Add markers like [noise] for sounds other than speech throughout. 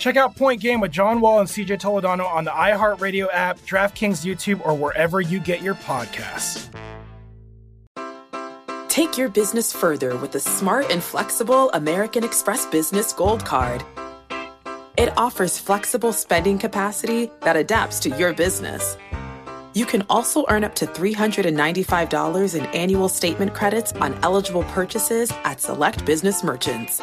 Check out Point Game with John Wall and CJ Toledano on the iHeartRadio app, DraftKings YouTube, or wherever you get your podcasts. Take your business further with the smart and flexible American Express Business Gold Card. It offers flexible spending capacity that adapts to your business. You can also earn up to $395 in annual statement credits on eligible purchases at select business merchants.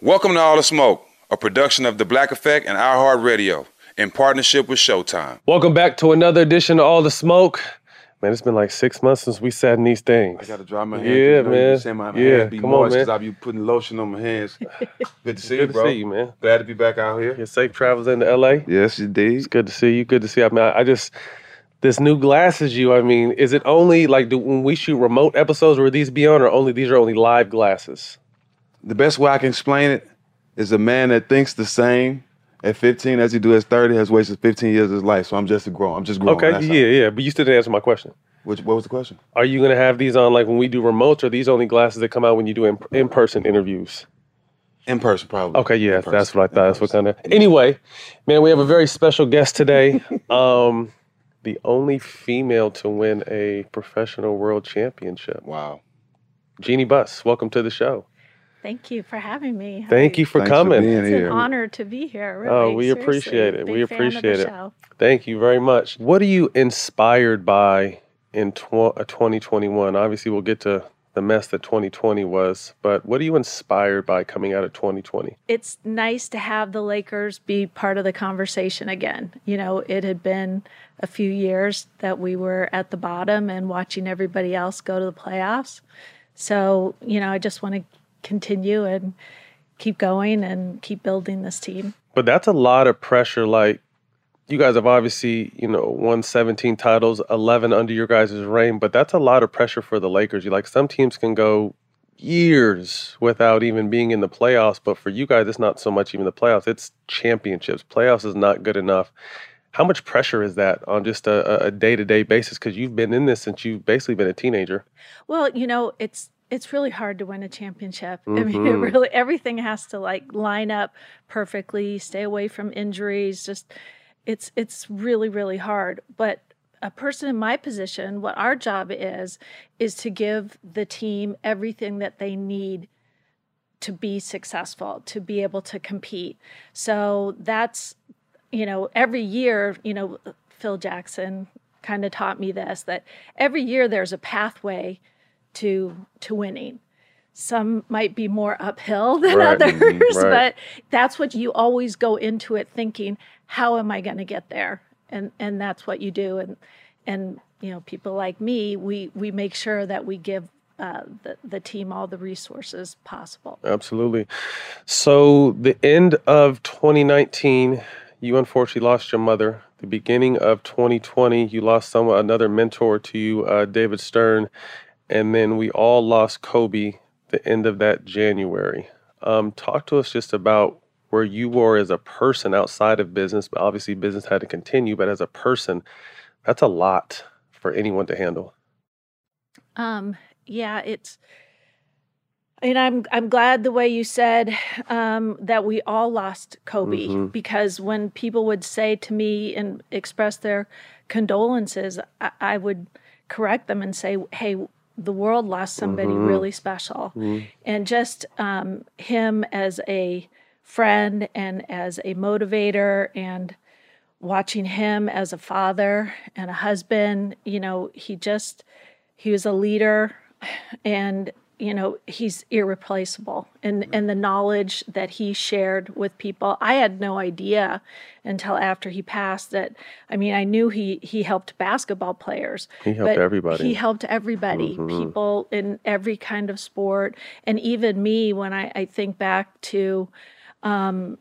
Welcome to All the Smoke, a production of The Black Effect and iHeart Radio in partnership with Showtime. Welcome back to another edition of All the Smoke. Man, it's been like six months since we sat in these things. I got to dry my hands. Yeah, you know, man. You my Yeah, hands be come on, moist man. because I be putting lotion on my hands. [laughs] Good to see you, bro. Good to see you, man. Glad to be back out here. Your safe travels into LA. Yes, indeed. It's good to see you. Good to see you. I mean, I, I just this new glasses you. I mean, is it only like do, when we shoot remote episodes where these be on, or only these are only live glasses? The best way I can explain it is a man that thinks the same at 15 as he do at 30 has wasted 15 years of his life. So I'm just a grown. I'm just growing. Okay, That's yeah, yeah. But you still didn't answer my question. Which, what was the question? Are you gonna have these on like when we do remotes, or these only glasses that come out when you do in, in-person interviews? In person, probably. Okay, yeah, In person. that's what I In thought. That's what person. kind of. Anyway, man, we have a very special guest today. [laughs] um, the only female to win a professional world championship. Wow. Jeannie Buss, welcome to the show. Thank you for having me. Thank you for Thanks for coming. being It's here. an honor to be here. Really. Oh, we Seriously. appreciate it. Big We fan of the appreciate it. show. Thank you very much. What are you inspired by in tw- uh, 2021? Obviously, we'll get to the mess that 2020 was, but what are you inspired by coming out of 2020? It's nice to have the Lakers be part of the conversation again. You know, it had been a few years that we were at the bottom and watching everybody else go to the playoffs. So, you know, I just want to continue and keep going and keep building this team. But that's a lot of pressure. Like, you guys have obviously, you know, won 17 titles, 11 under your guys' reign, but that's a lot of pressure for the Lakers. You like some teams can go years without even being in the playoffs, but for you guys, it's not so much even the playoffs, it's championships. Playoffs is not good enough. How much pressure is that on just a a day to day basis? Because you've been in this since you've basically been a teenager. Well, you know, it's it's really hard to win a championship. [laughs] I mean, it Mhm. really everything has to like line up perfectly, stay away from injuries. Just it's it's really really hard. But a person in my position, what our job is is to give the team everything that they need to be successful, to be able to compete. So that's you know, every year, you know, Phil Jackson kind of taught me this that every year there's a pathway to to winning. Some might be more uphill [laughs] than Right, others, mhm, right. but that's what you always go into it thinking, how am I going to get there? And and that's what you do and and you know, people like me, we we make sure that we give uh, the, the team all the resources possible. Absolutely. So the end of 2019, you unfortunately lost your mother. The beginning of 2020, you lost someone, another mentor to you, uh, David Stern, and then we all lost Kobe. The end of that January. Um, talk to us just about where you were as a person outside of business. But obviously, business had to continue. But as a person, that's a lot for anyone to handle. Um, yeah, it's. And I'm I'm glad the way you said um, that we all lost Kobe Mhm. because when people would say to me and express their condolences, I, I would correct them and say, hey, the world lost somebody Mm-hmm. really special. And just um, him as a friend and as a motivator and watching him as a father and a husband, you know, he just, he was a leader [sighs] and you know he's irreplaceable. And and the knowledge that he shared with people i had no idea until after he passed that i mean i knew he he helped basketball players He helped everybody. he helped everybody people in every kind of sport. And even me when i i think back to um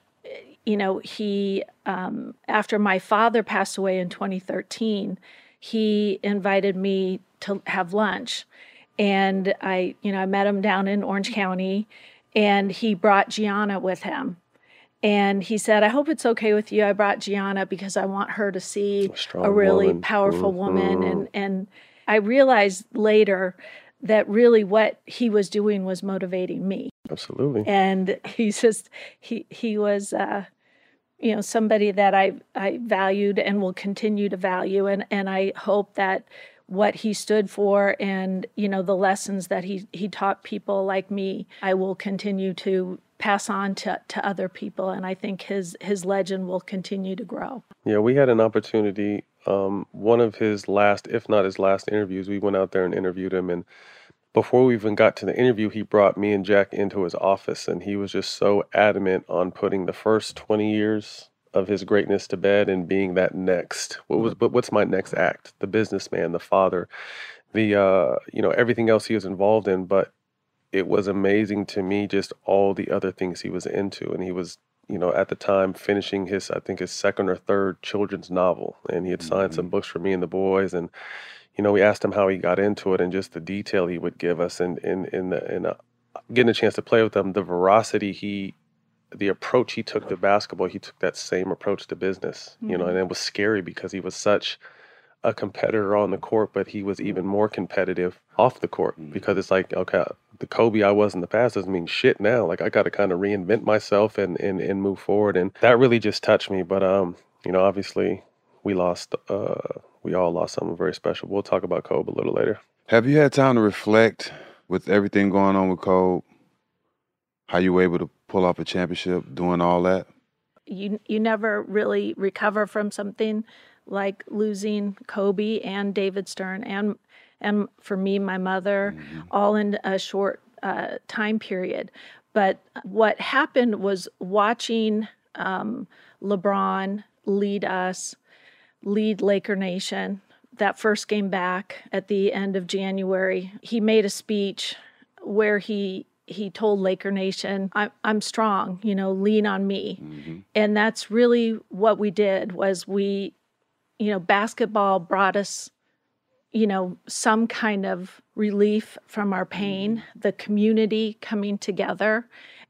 you know he um after my father passed away in 2013 he invited me to have lunch and I, you know, I met him down in Orange County, and he brought Gianna with him. And he said, I hope it's okay with you. I brought Gianna because I want her to see a, strong really woman. powerful woman. Mhm. And and I realized later that really what he was doing was motivating me. Absolutely. And he's just he he was uh you know somebody that I I valued and will continue to value and and I hope that what he stood for and you know the lessons that he he taught people like me I will continue to pass on to to other people and I think his his legend will continue to grow. Yeah, we had an opportunity. Um, one of his last, if not his last interviews, we went out there and interviewed him. And before we even got to the interview, he brought me and Jack into his office, and he was just so adamant on putting the first 20 years of his greatness to bed and being that next. What was, but what's my next act? The businessman, the father, the uh, you know everything else he was involved in. But it was amazing to me just all the other things he was into, and he was you know, at the time finishing his, I think his second or third children's novel, and he had signed some books for me and the boys, and you know, we asked him how he got into it and just the detail he would give us, and in in the in uh, getting a chance to play with him, the veracity he, the approach he took to basketball, he took that same approach to business, you know, and it was scary because he was such a competitor on the court, but he was even more competitive off the court because it's like, okay, the Kobe I was in the past doesn't mean shit now. Like I got to kind of reinvent myself and, and and move forward, and that really just touched me. But um, you know, obviously we lost, uh, we all lost someone very special. We'll talk about Kobe a little later. Have you had time to reflect with everything going on with Kobe? How you were able to pull off a championship doing all that? you you never really recover from something like losing Kobe and David Stern and and for me my mother all in a short uh, time period but what happened was watching um, LeBron lead us lead Laker Nation that first game back at the end of January he made a speech where he he told Laker Nation, I'm, I'm strong, you know, lean on me. Mm-hmm. And that's really what we did was we, you know, basketball brought us, you know, some kind of relief from our pain, mm-hmm. the community coming together.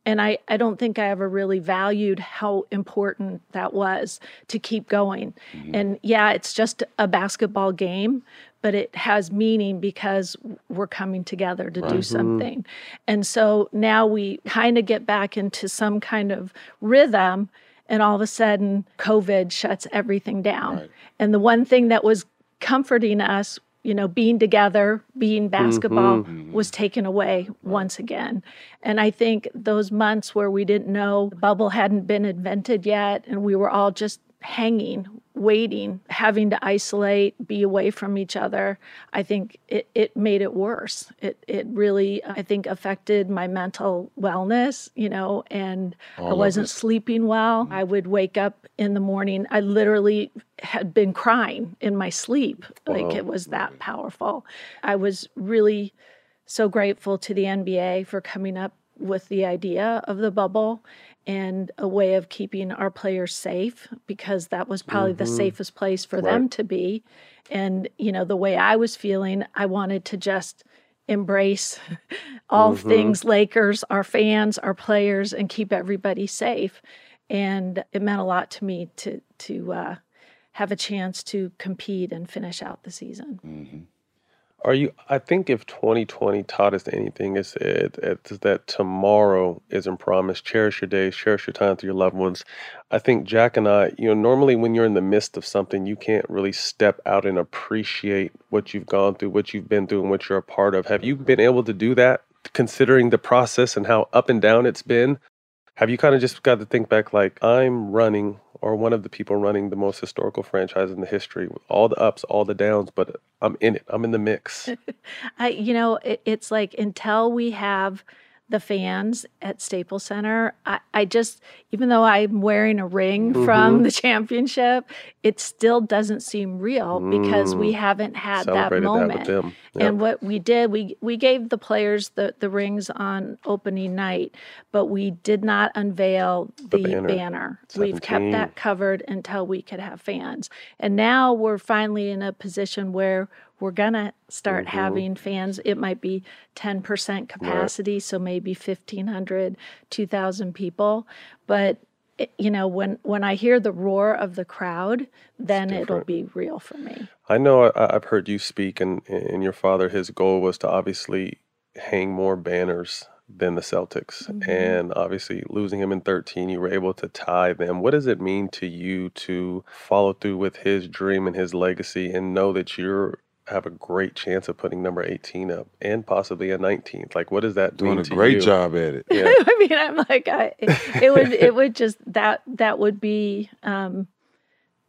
And I, I don't think I ever really valued how important that was to keep going. Mm-hmm. And yeah, it's just a basketball game, but it has meaning because we're coming together to do mm-hmm. something. And so now we kind of get back into some kind of rhythm, and all of a sudden, COVID shuts everything down. And the one thing that was comforting us, you know, being together, being mm-hmm. basketball, mm-hmm. was taken away once again. And I think those months where we didn't know the bubble hadn't been invented yet, and we were all just hanging, waiting, having to isolate, be away from each other, I think it, it made it worse. It it really I think affected my mental wellness, you know, and I wasn't sleeping well. I would wake up in the morning. I literally had been crying in my sleep. Like it was that powerful. I was really so grateful to the NBA for coming up with the idea of the bubble and a way of keeping our players safe because that was probably the mm-hmm. safest place for them to be. And, you know, the way I was feeling, I wanted to just embrace [laughs] all mm-hmm. things Lakers, our fans, our players, and keep everybody safe. And it meant a lot to me to to uh, have a chance to compete and finish out the season. Mm-hmm. Are you? I think if 2020 taught us anything, it's, it, it's that tomorrow isn't promised. Cherish your days, cherish your time with your loved ones. I think Jack and I, you know, normally when you're in the midst of something, you can't really step out and appreciate what you've gone through, what you've been through, and what you're a part of. Have you been able to do that, considering the process and how up and down it's been? Have you kind of just got to think back, like I'm running or one of the people running the most historical franchise in the history, all the ups, all the downs, but I'm in it. I'm in the mix. [laughs] I, you know, it, it's like until we have the fans at Staples Center. I, I just, even though I'm wearing a ring mm-hmm. from the championship, it still doesn't seem real mm. because we mm. haven't had that moment. That yep. And what we did, we we gave the players the, the rings on opening night, but we did not unveil the, the banner. banner. We've kept that covered until we could have fans. And now we're finally in a position where we're going to start mm-hmm. having fans. It might be 10% capacity, right. so maybe 1,500, 2,000 people. But it, you know, when when I hear the roar of the crowd, then it'll be real for me. I know I, have heard you speak, and and your father, his goal was to obviously hang more banners than the Celtics. Mm-hmm. And obviously, losing him in 13, you were able to tie them. What does it mean to you to follow through with his dream and his legacy and know that you're have a great chance of putting number 18 up and possibly a 19th. Like, what does that doing a great you? job at it? Yeah. [laughs] I mean, I'm like, I, it would, it would just that that would be, um,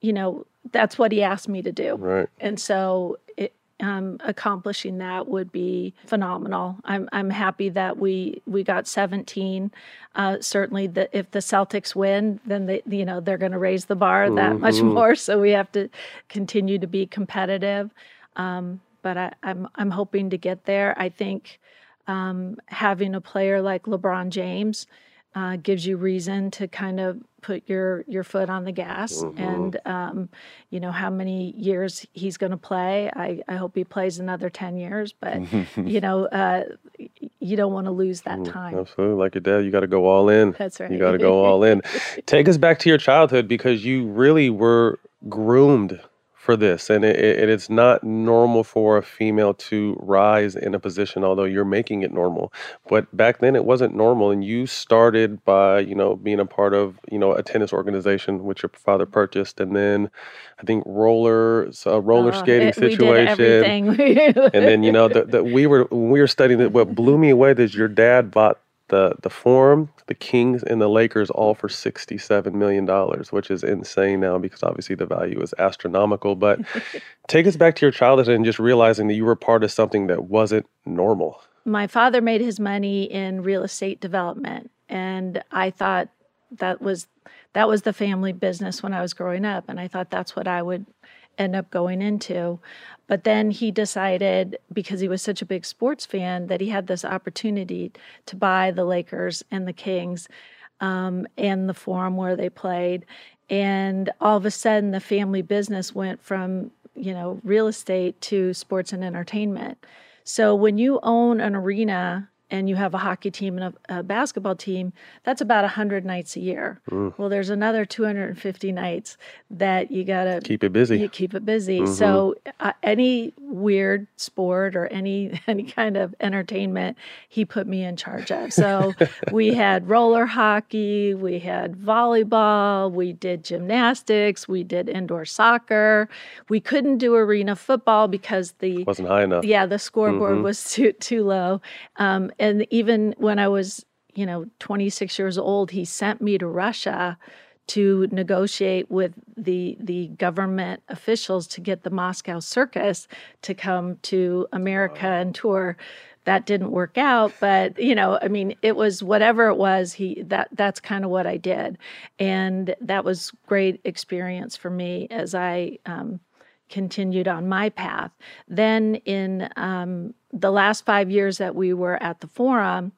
you know, that's what he asked me to do, right? And so, it, um, accomplishing that would be phenomenal. I'm I'm happy that we we got 17. Uh, certainly, the, if the Celtics win, then they you know they're going to raise the bar that mm-hmm. much [laughs] more. So we have to continue to be competitive. Um, but I, am I'm, I'm hoping to get there. I think um, having a player like LeBron James uh, gives you reason to kind of put your your foot on the gas mm-hmm. and um, you know how many years he's going to play. I, I hope he plays another 10 years but [laughs] you know uh, you don't want to lose that mm, time. absolutely. Like your dad you got to go all in. That's right you got to go all in. [laughs] Take us back to your childhood because you really were groomed for this, and it, it, it's not normal for a female to rise in a position, although you're making it normal. But back then, it wasn't normal, and you started by you know being a part of you know a tennis organization which your father purchased, and then I think roller a roller oh, skating it, situation, [laughs] and then you know that we were we were studying that. What blew me away is your dad bought the the Forum, the Kings, and the Lakers all for sixty seven million dollars, which is insane now because obviously the value is astronomical. But [laughs] take us back to your childhood and just realizing that you were part of something that wasn't normal. My father made his money in real estate development, and I thought that was that was the family business when I was growing up, and I thought that's what I would end up going into. But then he decided, because he was such a big sports fan, that he had this opportunity to buy the Lakers and the Kings um, and the forum where they played. And all of a sudden, the family business went from, you know, real estate to sports and entertainment. So when you own an arena and you have a hockey team and a, a basketball team, that's about 100 nights a year. Mm. Well, there's another 250 nights that you got to keep it busy. You keep it busy. Mm-hmm. So uh, any weird sport or any [laughs] any kind of entertainment, he put me in charge of. So [laughs] we had roller hockey, we had volleyball, we did gymnastics, we did indoor soccer. We couldn't do arena football because the wasn't high enough. Yeah, the scoreboard mm-hmm. was [laughs] too too low. Um, and even when I was, you know, 26 years old, he sent me to Russia to negotiate with the the government officials to get the Moscow Circus to come to America and tour. That didn't work out, but you know, I mean, it was whatever it was. He that that's kind of what I did, and that was great experience for me as I um, continued on my path. Then in um, the last five years that we were at the forum,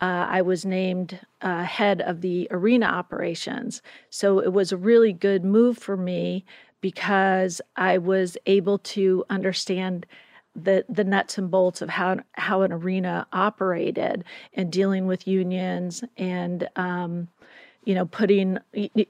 uh, I was named uh, head of the arena operations. So it was a really good move for me because I was able to understand the the nuts and bolts of how how an arena operated and dealing with unions and um, you know putting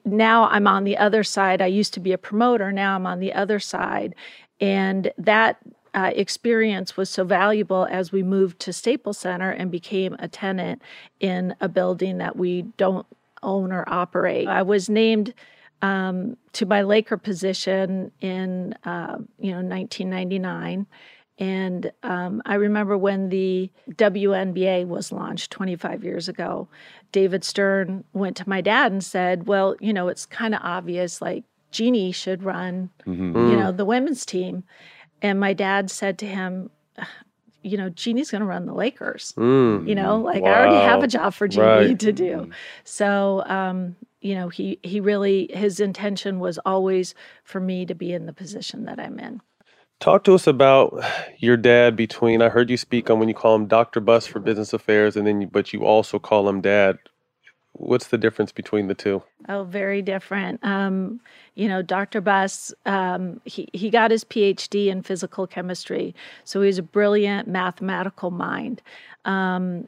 now I'm on the other side. I used to be a promoter. Now I'm on the other side, and that uh, experience was so valuable as we moved to Staples Center and became a tenant in a building that we don't own or operate. I was named um, to my Laker position in uh, you know 1999. And um, I remember when the WNBA was launched 25 years ago, David Stern went to my dad and said, Well, you know, it's kind of obvious, like Jeannie should run, Mm-hmm. you know, the women's team. And my dad said to him, You know, Jeannie's going to run the Lakers. Mm. You know, like I already have a job for Jeannie Right. to do. So, um, you know, he he really his intention was always for me to be in the position that I'm in. Talk to us about your dad. Between I heard you speak on when you call him Doctor Buss for business affairs, and then you, but you also call him Dad. What's the difference between the two? Oh, very different. Um, you know, Dr. Buss, um, he, he got his PhD in physical chemistry. So he's a brilliant mathematical mind. Um,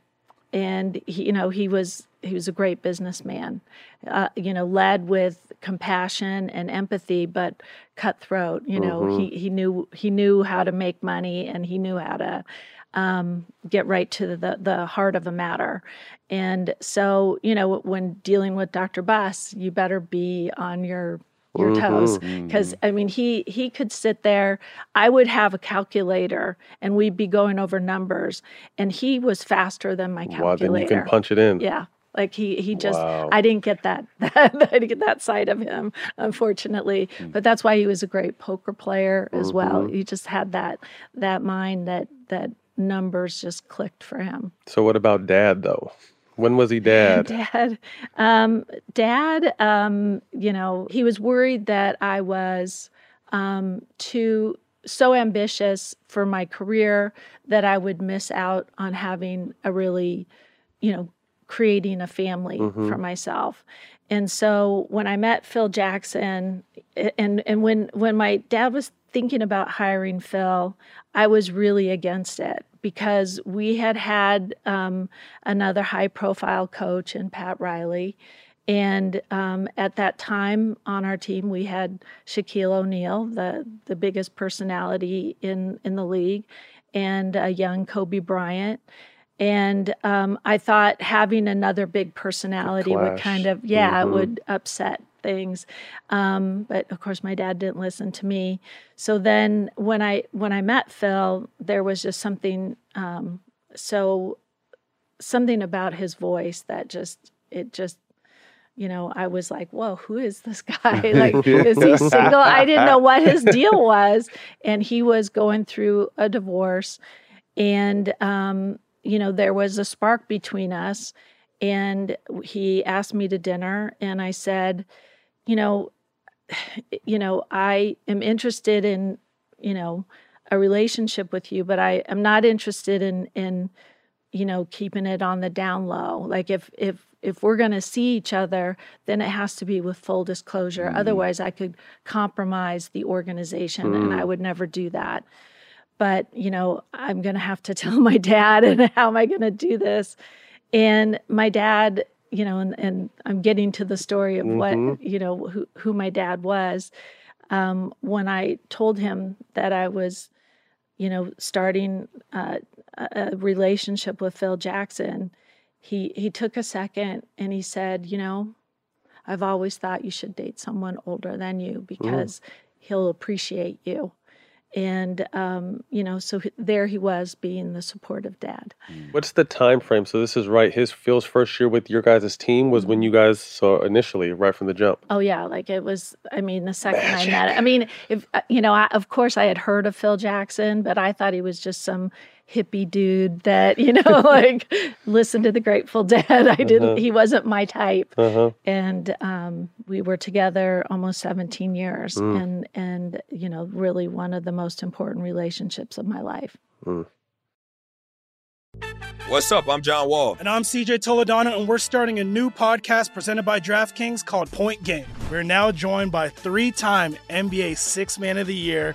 and he, you know, he was he was a great businessman. Uh, you know, led with compassion and empathy, but cutthroat. You know, he he knew he knew how to make money, and he knew how to um, get right to the the heart of the matter. And so, you know, when dealing with Dr. Buss, you better be on your your mm-hmm, toes because mm-hmm. I mean he he could sit there. I would have a calculator and we'd be going over numbers, and he was faster than my calculator. Wow, then you can punch it in. Yeah. Like he he just Wow. I didn't get that, [laughs] that I didn't get that side of him, unfortunately. Mm. But that's why he was a great poker player as well. Mm-hmm. He just had that that mind that that numbers just clicked for him. So what about Dad though? When was he Dad? [laughs] Dad, um, Dad, um, you know, he was worried that I was um, too so ambitious for my career that I would miss out on having a really, you know, creating a family for myself. And so when I met Phil Jackson, and and when when my dad was thinking about hiring Phil, I was really against it because we had had um, another high profile coach in Pat Riley. And um, at that time on our team, we had Shaquille O'Neal, the, the biggest personality in, in the league, and a young Kobe Bryant. And um, I thought having another big personality would kind of, yeah, it Mhm. would upset things. Um, but of course, my dad didn't listen to me. So then, when I when I met Phil, there was just something um, so something about his voice that just it just you know I was like, whoa, who is this [laughs] guy? [laughs] like, is he single? I didn't know what his deal [laughs] was, and he was going through a divorce, and um, you know there was a spark between us, and he asked me to dinner, and I said, you know, [sighs] you know, I am interested in, you know, a relationship with you, but I am not interested in in, you know, keeping it on the down low. Like if if if we're going to see each other, then it has to be with full disclosure. Mm. Otherwise, I could compromise the organization, and I mm. would never do that. But you know, I'm going to have to [laughs] tell my dad, and how am I going to do this? And my dad, you know, and, and I'm getting to the story of what you know who who my dad was. Um, when I told him that I was, you know, starting uh, a a relationship with Phil Jackson, he he took a second and he said, you know, I've always thought you should date someone older than you because he'll appreciate you. And um, you know, so there he was being the supportive dad. What's the time frame? So this is right. His Phil's first year with your guys' team was when you guys saw initially, right from the jump. Oh yeah, like it was. I mean, the second I met, I mean, if uh, you know, I, of course I had heard of Phil Jackson, but I thought he was just some hippie dude that you know, [laughs] like listened to the Grateful Dead. I didn't. He wasn't my type. Uh huh. And um, we were together almost 17 years, and and you know, really one of the most important relationships of my life. What's up? I'm John Wall. And I'm CJ Toledano, and we're starting a new podcast presented by DraftKings called Point Game. We're now joined by three time NBA Six Man of the Year,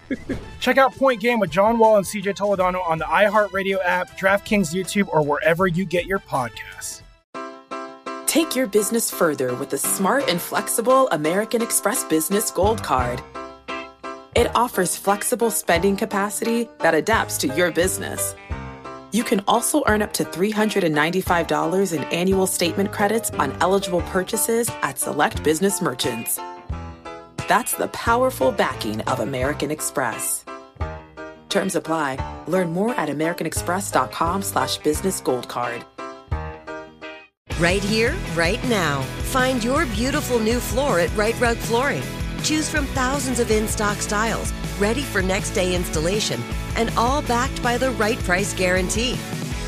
[laughs] Check out Point Game with John Wall and CJ Toledano on the iHeartRadio app, DraftKings YouTube, or wherever you get your podcasts. Take your business further with the smart and flexible American Express Business Gold Card. It offers flexible spending capacity that adapts to your business. You can also earn up to $395 in annual statement credits on eligible purchases at select business merchants. That's the powerful backing of American Express. Terms apply. Learn more at americanexpress.com slash business gold card. Right here, right now. Find your beautiful new floor at Rite Rug Flooring. Choose from thousands of in stock styles, ready for next day installation, and all backed by the right price guarantee.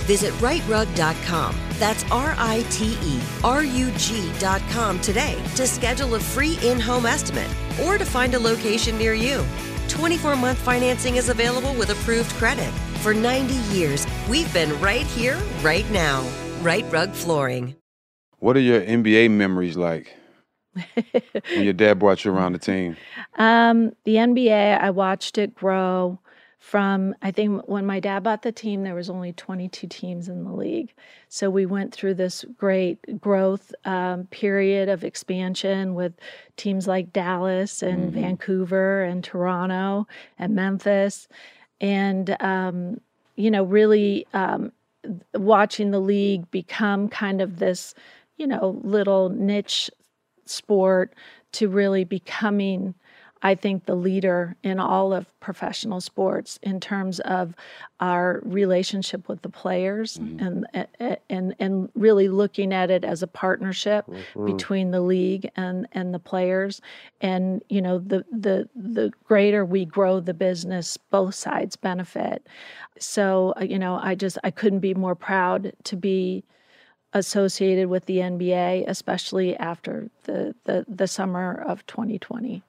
Visit riterug.com. That's R I T E R U G.com today to schedule a free in home estimate or to find a location near you. 24 month financing is available with approved credit. For 90 years, we've been right here, right now. Rite Rug Flooring. What are your NBA memories like [laughs] when your dad brought you around the team? Um, the NBA, I watched it grow from, I think when my dad bought the team, there was only 22 teams in the league. So we went through this great growth um, period of expansion with teams like Dallas and Vancouver and Toronto and Memphis. And, um, you know, really um, watching the league become kind of this, you know, little niche sport to really becoming I think the leader in all of professional sports in terms of our relationship with the players and and and really looking at it as a partnership between the league and and the players. And you know the the the greater we grow the business both sides benefit. So uh, you know I just I couldn't be more proud to be associated with the NBA, especially after the, the, the summer of 2020.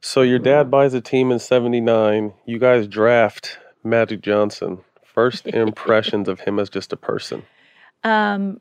So your dad buys a team in '79. You guys draft Magic Johnson. First impressions of him as just a person. Um,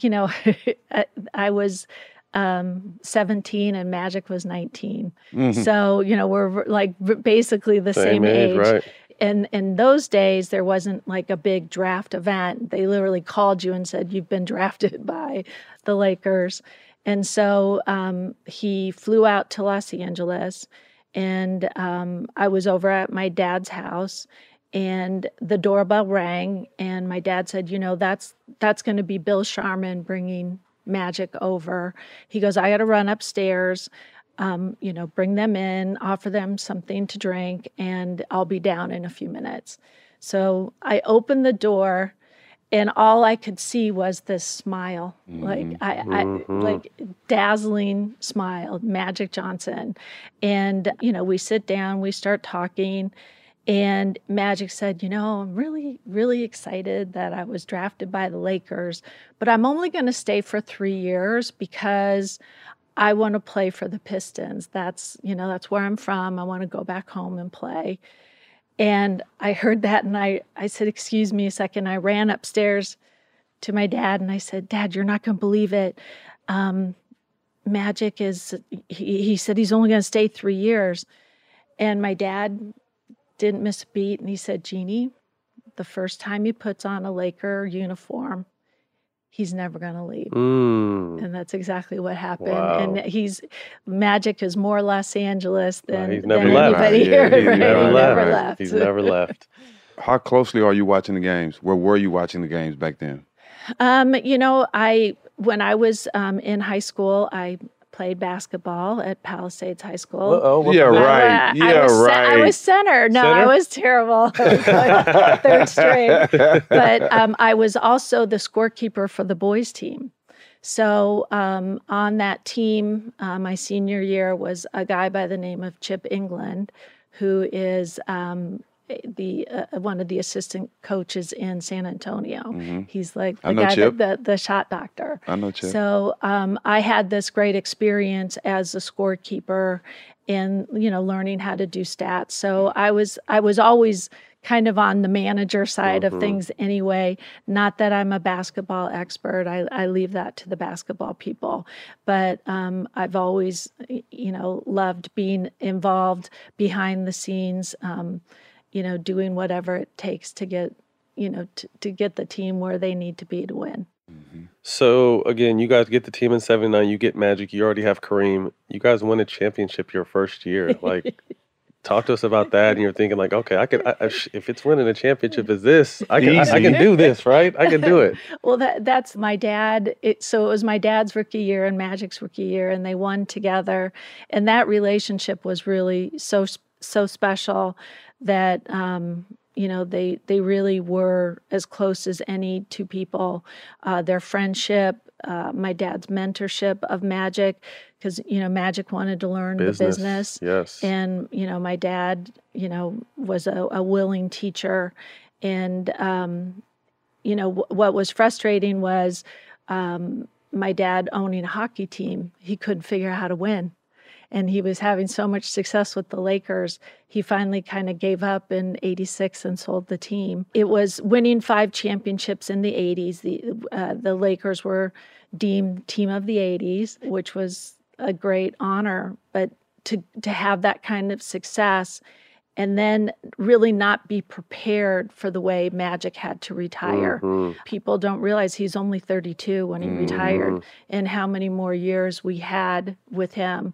you know, [laughs] I, I was um, 17 and Magic was 19. So, you know, we're like basically the same, age. right? And in those days, there wasn't like a big draft event. They literally called you and said, You've been [laughs] drafted by the Lakers. And so um, he flew out to Los Angeles, and um, I was over at my dad's house, and the doorbell rang, and my dad said, "You know, that's that's going to be Bill Sharman bringing Magic over." He goes, "I got to run upstairs." Um, you know, bring them in, offer them something to drink, and I'll be down in a few minutes. So I opened the door, and all I could see was this smile, mm-hmm. like I, I mm-hmm. like dazzling smile, Magic Johnson. And you know, we sit down, we start talking, and Magic said, "You know, I'm really, really excited that I was drafted by the Lakers, but I'm only going to stay for three years because." I want to play for the Pistons. That's, you know, that's where I'm from. I want to go back home and play. And I heard that and I, I said, Excuse me a second. I ran upstairs to my dad and I said, Dad, you're not going to believe it. Um, Magic is, he, he said he's only going to stay three years. And my dad didn't miss a beat and he said, Jeannie, the first time he puts on a Laker uniform, he's never going to leave. Mm. And that's exactly what happened. Wow. And he's Magic is more Los Angeles than, he's never than left. anybody Yeah, here. he's right? never He left. never left. He's never left. [laughs] How closely are you watching the games? Where were you watching the games back then? Um, you know, I when I was um, in high school, I played basketball at Palisades High School. Oh, Yeah, I wa- right. I Yeah, was, ce- I was center. No, I Center? was terrible. I was like third string. But um, I was also the scorekeeper for the boys team. So um, on that team, uh, my senior year was a guy by the name of Chip Engelland, who is um, the uh, one of the assistant coaches in San Antonio. Mhm. He's like the guy Chip. that the, the shot doctor. I know Chip. So um, I had this great experience as a scorekeeper and you know learning how to do stats. So I was I was always kind of on the manager side Mm-hmm. of things anyway. Not that I'm a basketball expert. I, I leave that to the basketball people. But um, I've always you know loved being involved behind the scenes. Um, you know, doing whatever it takes to get you know to, to get the team where they need to be to win. So again, you guys get the team in '79. You get Magic. You already have Kareem. You guys win a championship your first year. Like, [laughs] talk to us about that. And you're thinking like, okay, I can. I, I, if it's winning a championship, is this? I can. I, I can do this, right? I can do it. [laughs] Well, that that's my dad. It, so it was my dad's rookie year and Magic's rookie year, and they won together. And that relationship was really so so special that um, you know they they really were as close as any two people. Uh, their friendship, uh, my dad's mentorship of Magic, because you know Magic wanted to learn the business. Yes. And you know, my dad, you know, was a, a willing teacher, and um, you know, w- what was frustrating was um, my dad owning a hockey team. He couldn't figure out how to win, and he was having so much success with the Lakers. He finally kind of gave up in '86 and sold the team. It was winning five championships in the '80s. The uh, the Lakers were deemed team of the '80s, which was a great honor. But to to have that kind of success and then really not be prepared for the way Magic had to retire. Mhm. People don't realize he's only 32 when he retired and how many more years we had with him.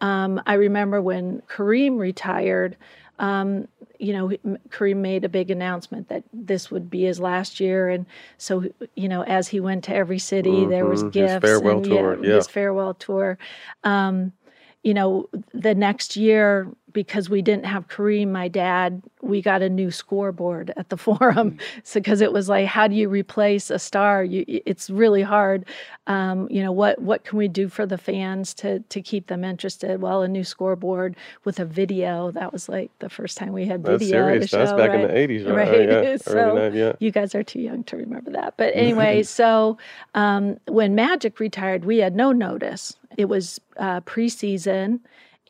Um, I remember when Kareem retired, um, you know, Kareem made a big announcement that this would be his last year. And so, you know, as he went to every city, there was Mhm. His gifts. farewell and, tour, yeah. His farewell tour. Um, you know, the next year, because we didn't have Kareem, my dad, we got a new scoreboard at the [laughs] forum. So, because it was like, how do you replace a star? You, it's really hard. Um, you know, what what can we do for the fans to to keep them interested? Well, a new scoreboard with a video. That was like the first time we had video. That's at serious. That's back in the '80s, right? Uh, yeah. [laughs] so Early 90s, yeah. you guys are too young to remember that. But [laughs] anyway, so um, when Magic retired, we had no notice. It was uh, preseason,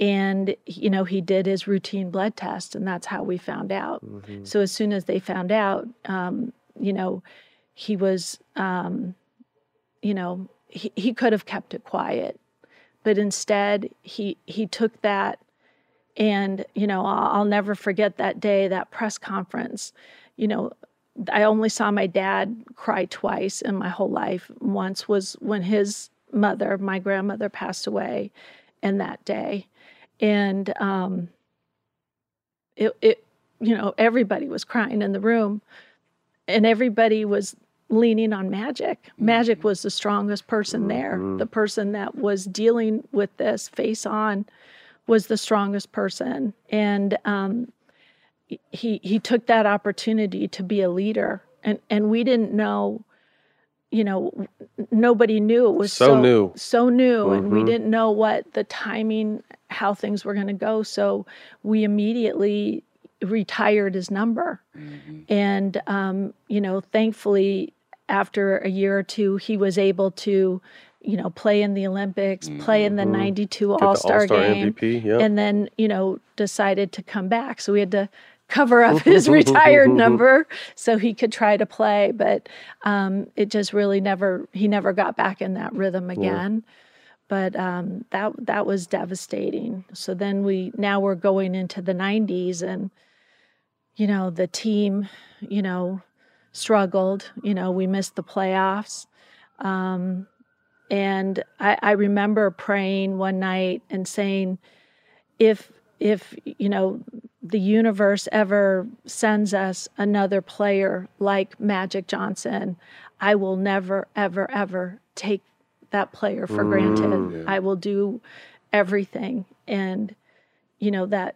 and you know he did his routine blood test, and that's how we found out. Mm-hmm. So as soon as they found out, um, you know, he was, um, you know, he, he could have kept it quiet, but instead he he took that and, you know, I'll, I'll never forget that day, that press conference. You know, I only saw my dad cry twice in my whole life. Once was when his mother, my grandmother, passed away, and that day. And um, it, it, you know, everybody was crying in the room, and everybody was leaning on Magic. Magic was the strongest person there, the person that was dealing with this face on was the strongest person. And um, he he took that opportunity to be a leader. And and we didn't know you know nobody knew it was So new. so new and we Mhm. didn't know what the timing how things were going to go so we immediately retired his number and um, you know thankfully after a year or two he was able to you know play in the olympics play in the 92 Mm-hmm. Get all-star, All-Star game MVP, yep. and then you know decided to come back so we had to cover up his [laughs] retired number so he could try to play but um, it just really never he never got back in that rhythm again. But um, that that was devastating. So then we now we're going into the 90s and you know the team you know struggled. You know we missed the playoffs. Um, and I, I remember praying one night and saying if if you know the universe ever sends us another player like magic johnson i will never ever ever take that player for granted. i will do everything. And you know that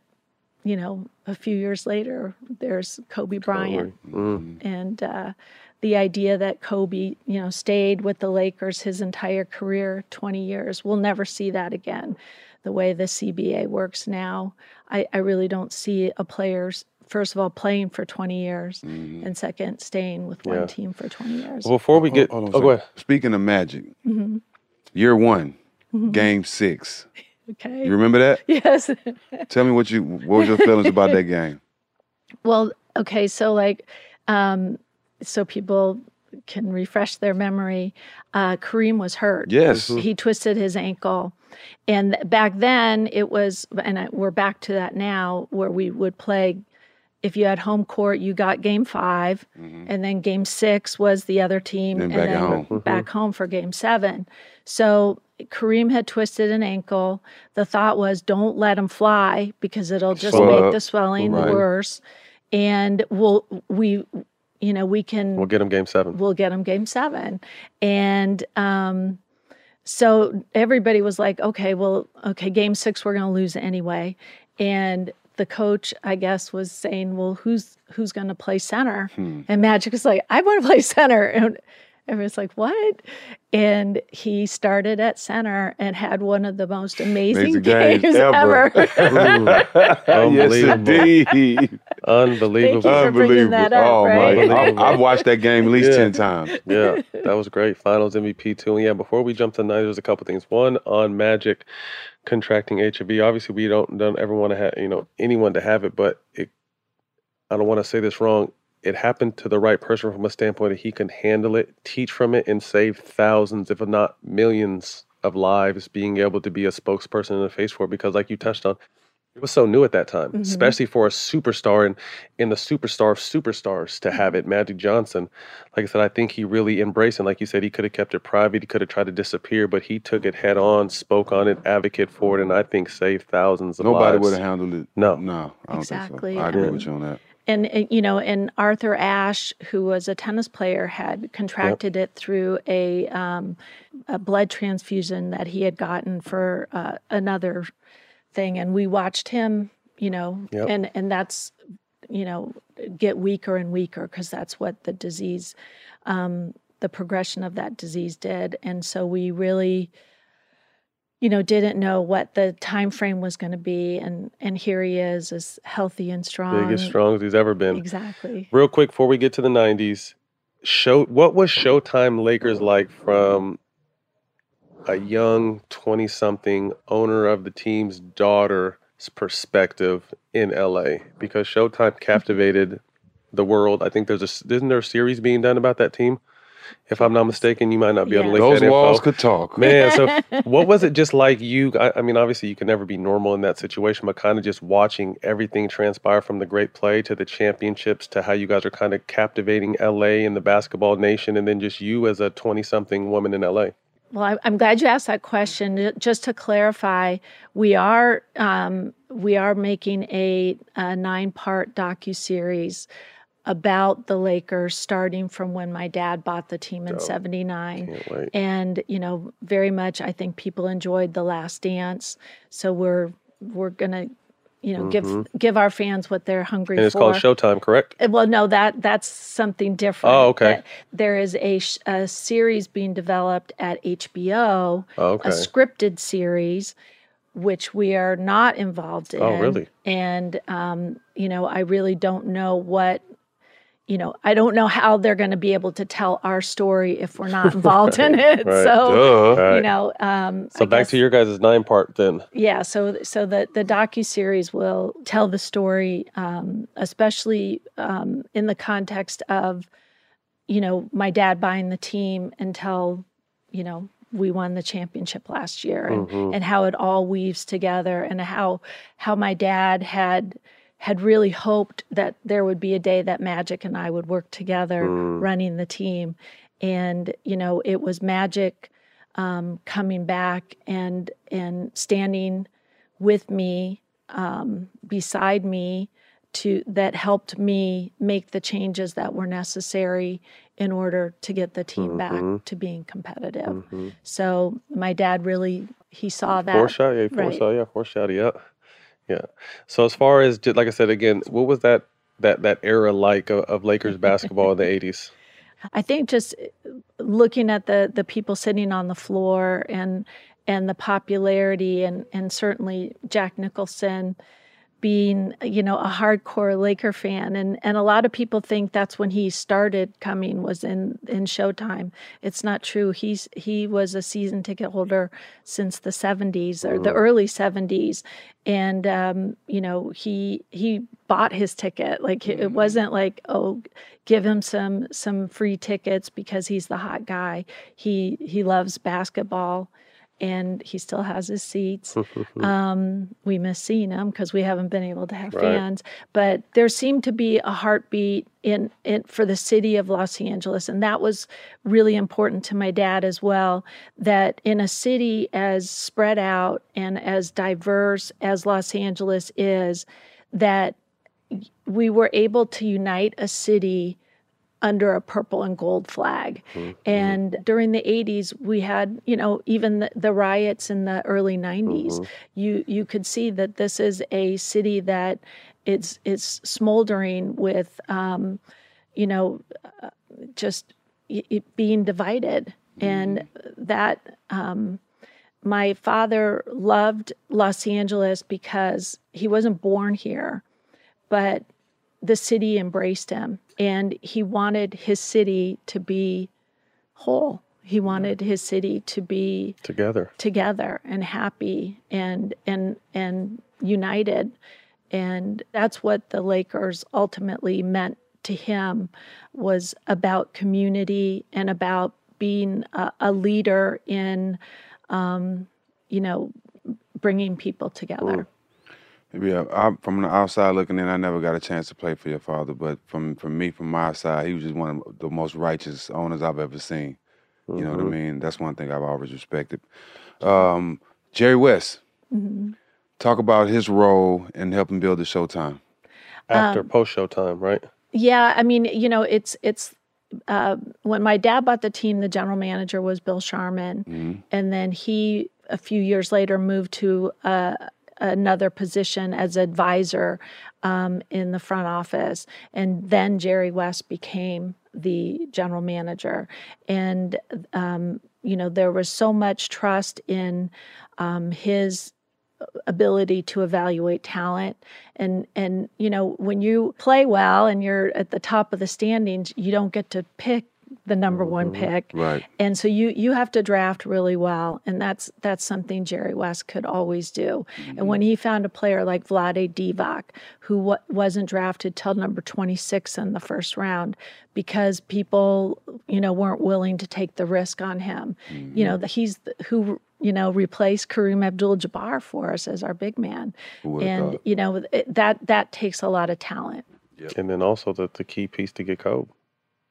you know a few years later there's kobe bryant. Mm. and uh, the idea that Kobe, you know, stayed with the Lakers his entire career, 20 years, we'll never see that again. The way the CBA works now, I, I really don't see a player's first of all playing for 20 years, and second staying with one Yeah. team for 20 years. Before we get, Hold on oh, go ahead. Speaking of Magic, Mhm. year one, Mhm. game six. [laughs] Okay. You remember that? [laughs] Yes. Tell me what you what was your feelings about that [laughs] game? Well, okay, so like, um, so people can refresh their memory. Uh, Kareem was hurt. Yes. Mhm. he twisted his ankle, and back then it was, and I, we're back to that now, where we would play. If you had home court, you got game 5 and then game six was the other team, Then and back then home. Mhm. back home for game seven. So Kareem had twisted an ankle. The thought was, don't let him fly because it'll just Swell make up. the swelling Right. worse. And we'll we, you know, we can We'll get them game seven. we'll get them game seven. And um, so everybody was like, okay, well, okay, game six, we're going to lose anyway. And the coach, I guess, was saying, well, who's who's going to play center? Hmm. And Magic was like, I want to play center. And everyone's like, what? And he started at center and had one of the most amazing, Amazing games games, ever. ever. yes, Unbelievable. indeed. Unbelievable. Thank you for that up, oh right? my! I, I've watched that game at least Yeah. ten times. yeah, that was great. Finals MVP too. And yeah, before we jump to tonight, there's a couple things. One on Magic contracting HIV. Obviously, we don't don't ever want to have you know anyone to have it, but it. I don't want to say this wrong. It happened to the right person from a standpoint that he can handle it, teach from it, and save thousands, if not millions, of lives. Being able to be a spokesperson and a face for it, because like you touched on, it was so new at that time, Mhm. especially for a superstar and in the superstar of superstars to have it. Magic Johnson, like I said, I think he really embraced it. Like you said, he could have kept it private, he could have tried to disappear, but he took it head on, spoke on it, advocate for it, and I think saved thousands of Nobody lives. Nobody would have handled it. No, no, I don't Exactly, think so. I agree um, with you on that. And uh, you know and arthur ashe who was a tennis player had contracted it through a, um, a blood transfusion that he had gotten for uh, another thing and we watched him you know Yep. and and that's you know get weaker and weaker because that's what the disease um, the progression of that disease did and so we really you know didn't know what the time frame was going to be and and here he is as healthy and strong Biggest, strong as he's ever been. Exactly. Real quick before we get to the '90s, show what was Showtime Lakers like from a young twenty-something owner of the team's daughter's perspective in LA? Because Showtime captivated the world. I think there's a isn't there a series being done about that team? If I'm not mistaken, you might not be able to link Those that info. walls could talk. Man, so [laughs] what was it just like you? I, I mean, obviously, you can never be normal in that situation, but kind of just watching everything transpire from the great play to the championships to how you guys are kind of captivating LA and the basketball nation, and then just you as a 20 something woman in LA. Well, I- I'm glad you asked that question. Just to clarify, we are um, we are making a, a nine part docu series about the Lakers, starting from when my dad bought the team in '79. Can't. And you know, very much, I think people enjoyed the Last Dance, so we're we're gonna, you know, Mhm. give give our fans what they're hungry And it's for. called Showtime, correct? Uh, Well, no, that that's something different. Oh, okay. That- There is a, a series being developed at HBO, Oh, okay. a scripted series, which we are not involved in. Oh, really? And um, you know, I really don't know what. You know, I don't know how they're going to be able to tell our story if we're not [laughs] involved in it. Right. So, Duh. you know, um, So I back guess- to your guys' nine part then. yeah, so so the the docu series will tell the story, um, especially um, in the context of, you know, my dad buying the team until, you know, we won the championship last year, and, Mhm. and how it all weaves together, and how how my dad had had really hoped that there would be a day that Magic and I would work together Mm. running the team, and you know, it was Magic um, coming back and and standing with me um, beside me to that helped me make the changes that were necessary in order to get the team Mhm. back to being competitive. Mhm. So my dad really he saw that Foreshadow, yeah, right. foreshadow, yeah, foreshadow, yeah, yeah. So as far as like I said again, what was that that that era like of, of Lakers [laughs] basketball in the '80s? I think just uh, looking at the the people sitting on the floor and and the popularity and and certainly Jack Nicholson being you know a hardcore Laker fan and and a lot of people think that's when he started coming was in in Showtime. It's not true. He's he was a season ticket holder since the 70s or the early 70s and um, you know he he bought his ticket like it wasn't like oh give him some some free tickets because he's the hot guy. He he loves basketball and he still has his seats. [laughs] um, we miss seeing him because we haven't been able to have Right. fans. But there seemed to be a heartbeat in, in for the city of Los Angeles, and that was really important to my dad as well. That in a city as spread out and as diverse as Los Angeles is, that we were able to unite a city under a purple and gold flag. And during the 80s, we had, you know, even the, the riots in the early 90s. You you could see that this is a city that it's it's smoldering with, um, you know, uh, just it, it being divided, and that. Um, my father loved Los Angeles because he wasn't born here, but the city embraced him and he wanted his city to be whole. He wanted his city to be Together. together and happy and and and united. And that's what the Lakers ultimately meant to him was about community and about being a, a leader in um, you know bringing people together. Yeah, I, from the outside looking in, I never got a chance to play for your father, but from from me, from my side, he was just one of the most righteous owners I've ever seen. You know what I mean? That's one thing I've always respected. Um, Jerry West, Mhm. talk about his role in helping build the Showtime. After Um, post Showtime, right? Yeah, I mean, you know, it's it's uh, when my dad bought the team, the general manager was Bill Sharman, Mhm. and then he a few years later moved to uh, another position as advisor um, in the front office, and then Jerry West became the general manager, and um, you know there was so much trust in um, his ability to evaluate talent. And and you know when you play well and you're at the top of the standings you don't get to pick the number one mm-hmm. pick. Right. and so you you have to draft really well and that's that's something Jerry West could always do. And when mm-hmm. he found a player like Vlade Divac who wa- wasn't drafted till number 26 in the first round because people you know weren't willing to take the risk on him. Mm-hmm. You know that he's the, who you know replaced Kareem Abdul-Jabbar for us as our big man. And thought? you know it, that that takes a lot of talent. And then also the, the key piece to get Kobe.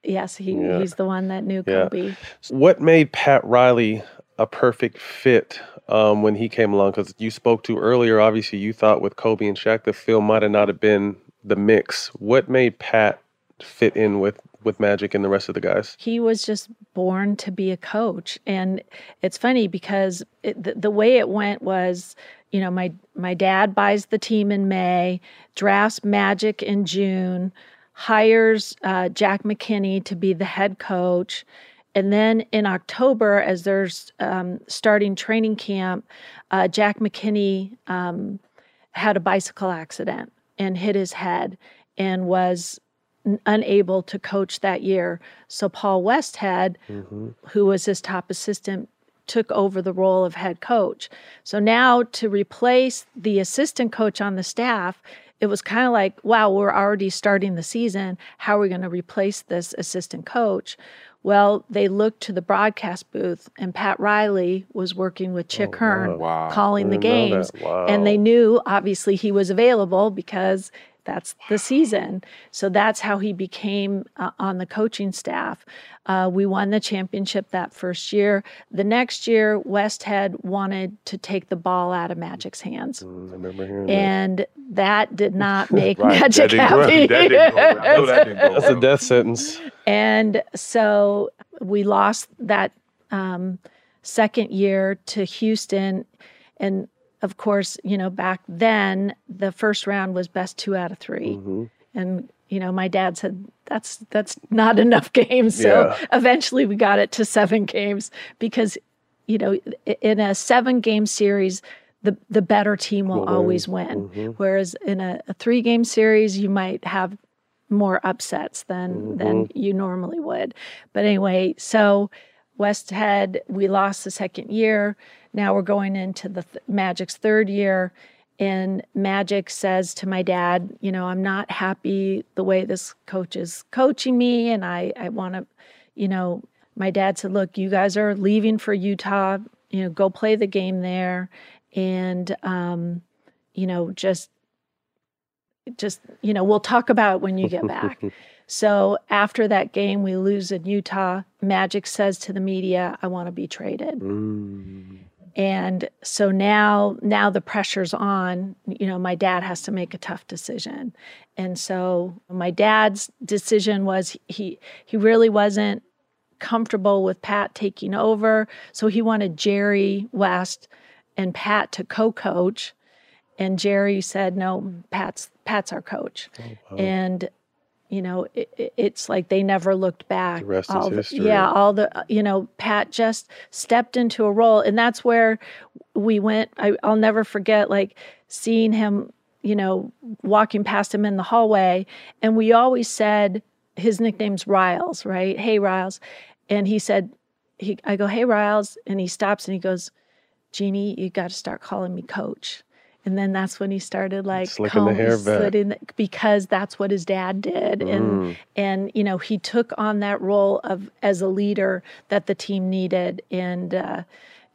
Yes he, Yeah. he's the one that knew Yeah. Kobe What made Pat Riley a perfect fit um, when he came along? Because you spoke to earlier, obviously, you thought with Kobe and Shaq, the film might have not have been the mix. What made Pat fit in with with Magic and the rest of the guys? he was just born to be a coach and it's funny because it, the, the way it went was you know my my dad buys the team in may drafts magic in june hires uh, jack mckinney to be the head coach and then in october as there's um, starting training camp uh, jack mckinney um, had a bicycle accident and hit his head and was n- unable to coach that year. So Paul Westhead, who was his top assistant, took over the role of head coach. So now to replace the assistant coach on the staff, it was kind of like, wow, we're already starting the season. How are we going to replace this assistant coach? Well, they looked to the broadcast booth, and Pat Riley was working with Chick oh, Hearn, Wow. calling the I didn't know games. Wow. And they knew, obviously, he was available because that's the season. So that's how he became uh, on the coaching staff. Uh, we won the championship that first year. The next year, West Westhead wanted to take the ball out of Magic's hands. Mm, I remember hearing. And that did [laughs] not make Right, Magic didn't happy. that didn't go- I know that That's a death sentence. And so we lost that um, second year to Houston. And of course, you know, back then the first round was best two out of 3 Mm-hmm. And, you know, my dad said, that's that's not [laughs] enough games. So Yeah. eventually we got it to seven games because you know, in a seven game series, the the better team will win. always win. Mhm. Whereas in a, a three game series, you might have more upsets than than you normally would. But anyway, so Westhead, we lost the second year. Now we're going into the th- Magic's third year. And Magic says to my dad, you know, I'm not happy the way this coach is coaching me. And I, I want to, you know, my dad said, look, you guys are leaving for Utah, you know, go play the game there. And, um, you know, just, just, you know, we'll talk about when you get back. [laughs] So after that game, we lose in Utah. Magic says to the media, I want to be traded. Mm. And so now now the pressure's on, you know, my dad has to make a tough decision. And so my dad's decision was he he really wasn't comfortable with Pat taking over, so he wanted Jerry West and Pat to co-coach. And Jerry said, "No, Pat's Pat's our coach." And you know, it, it- it's like they never looked back. The rest is all the- history. Yeah, all the you know, Pat just stepped into a role, and that's where we went. I, I'll never forget, like seeing him, you know, walking past him in the hallway, and we always said his nickname's Riles, right? Hey, Riles, and he said, he, I go, hey, Riles, and he stops and he goes, Jeannie, you got to start calling me Coach. And then that's when he started like Slicking the hair back. the- because that's what his dad did, and Mm. and you know he took on that role of as a leader that the team needed, and uh,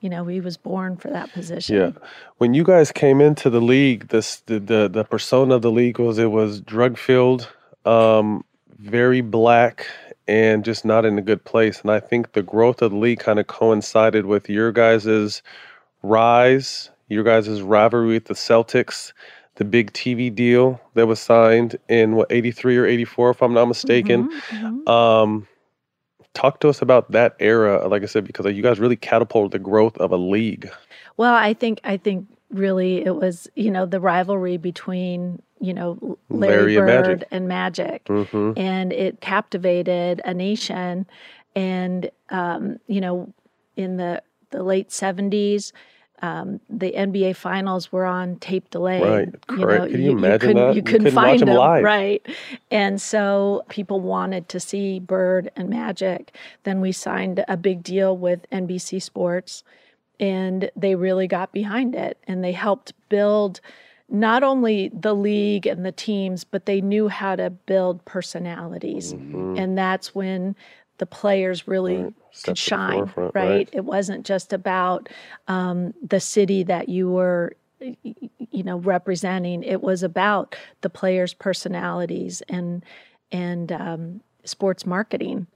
you know he was born for that position. Yeah. When you guys came into the league, this the the, the persona of the league was it was drug filled, um, very black, and just not in a good place. And I think the growth of the league kind of coincided with your guys' rise, your guys' rivalry with the Celtics, the big TV deal that was signed in what 83 or 84, if I'm not mistaken. Mhm, mhm. Um, talk to us about that era, like I said, because you guys really catapulted the growth of a league. Well, I think I think really it was you know the rivalry between you know Larry Larry, and Bird Magic. and Magic, hmm and it captivated a nation. And um, you know, in the the late seventies, um, the NBA finals were on tape delay. Right, correct. Can you imagine couldn't, that? You You couldn't, couldn't watch find them them, live. right? And so people wanted to see Bird and Magic. Then we signed a big deal with NBC Sports, and they really got behind it, and they helped build not only the league and the teams, but they knew how to build personalities. Mm-hmm. And that's when the players really Step could shine, right? right. It wasn't just about um, the city that you were, you know, representing. It was about the players' personalities and and um, sports marketing.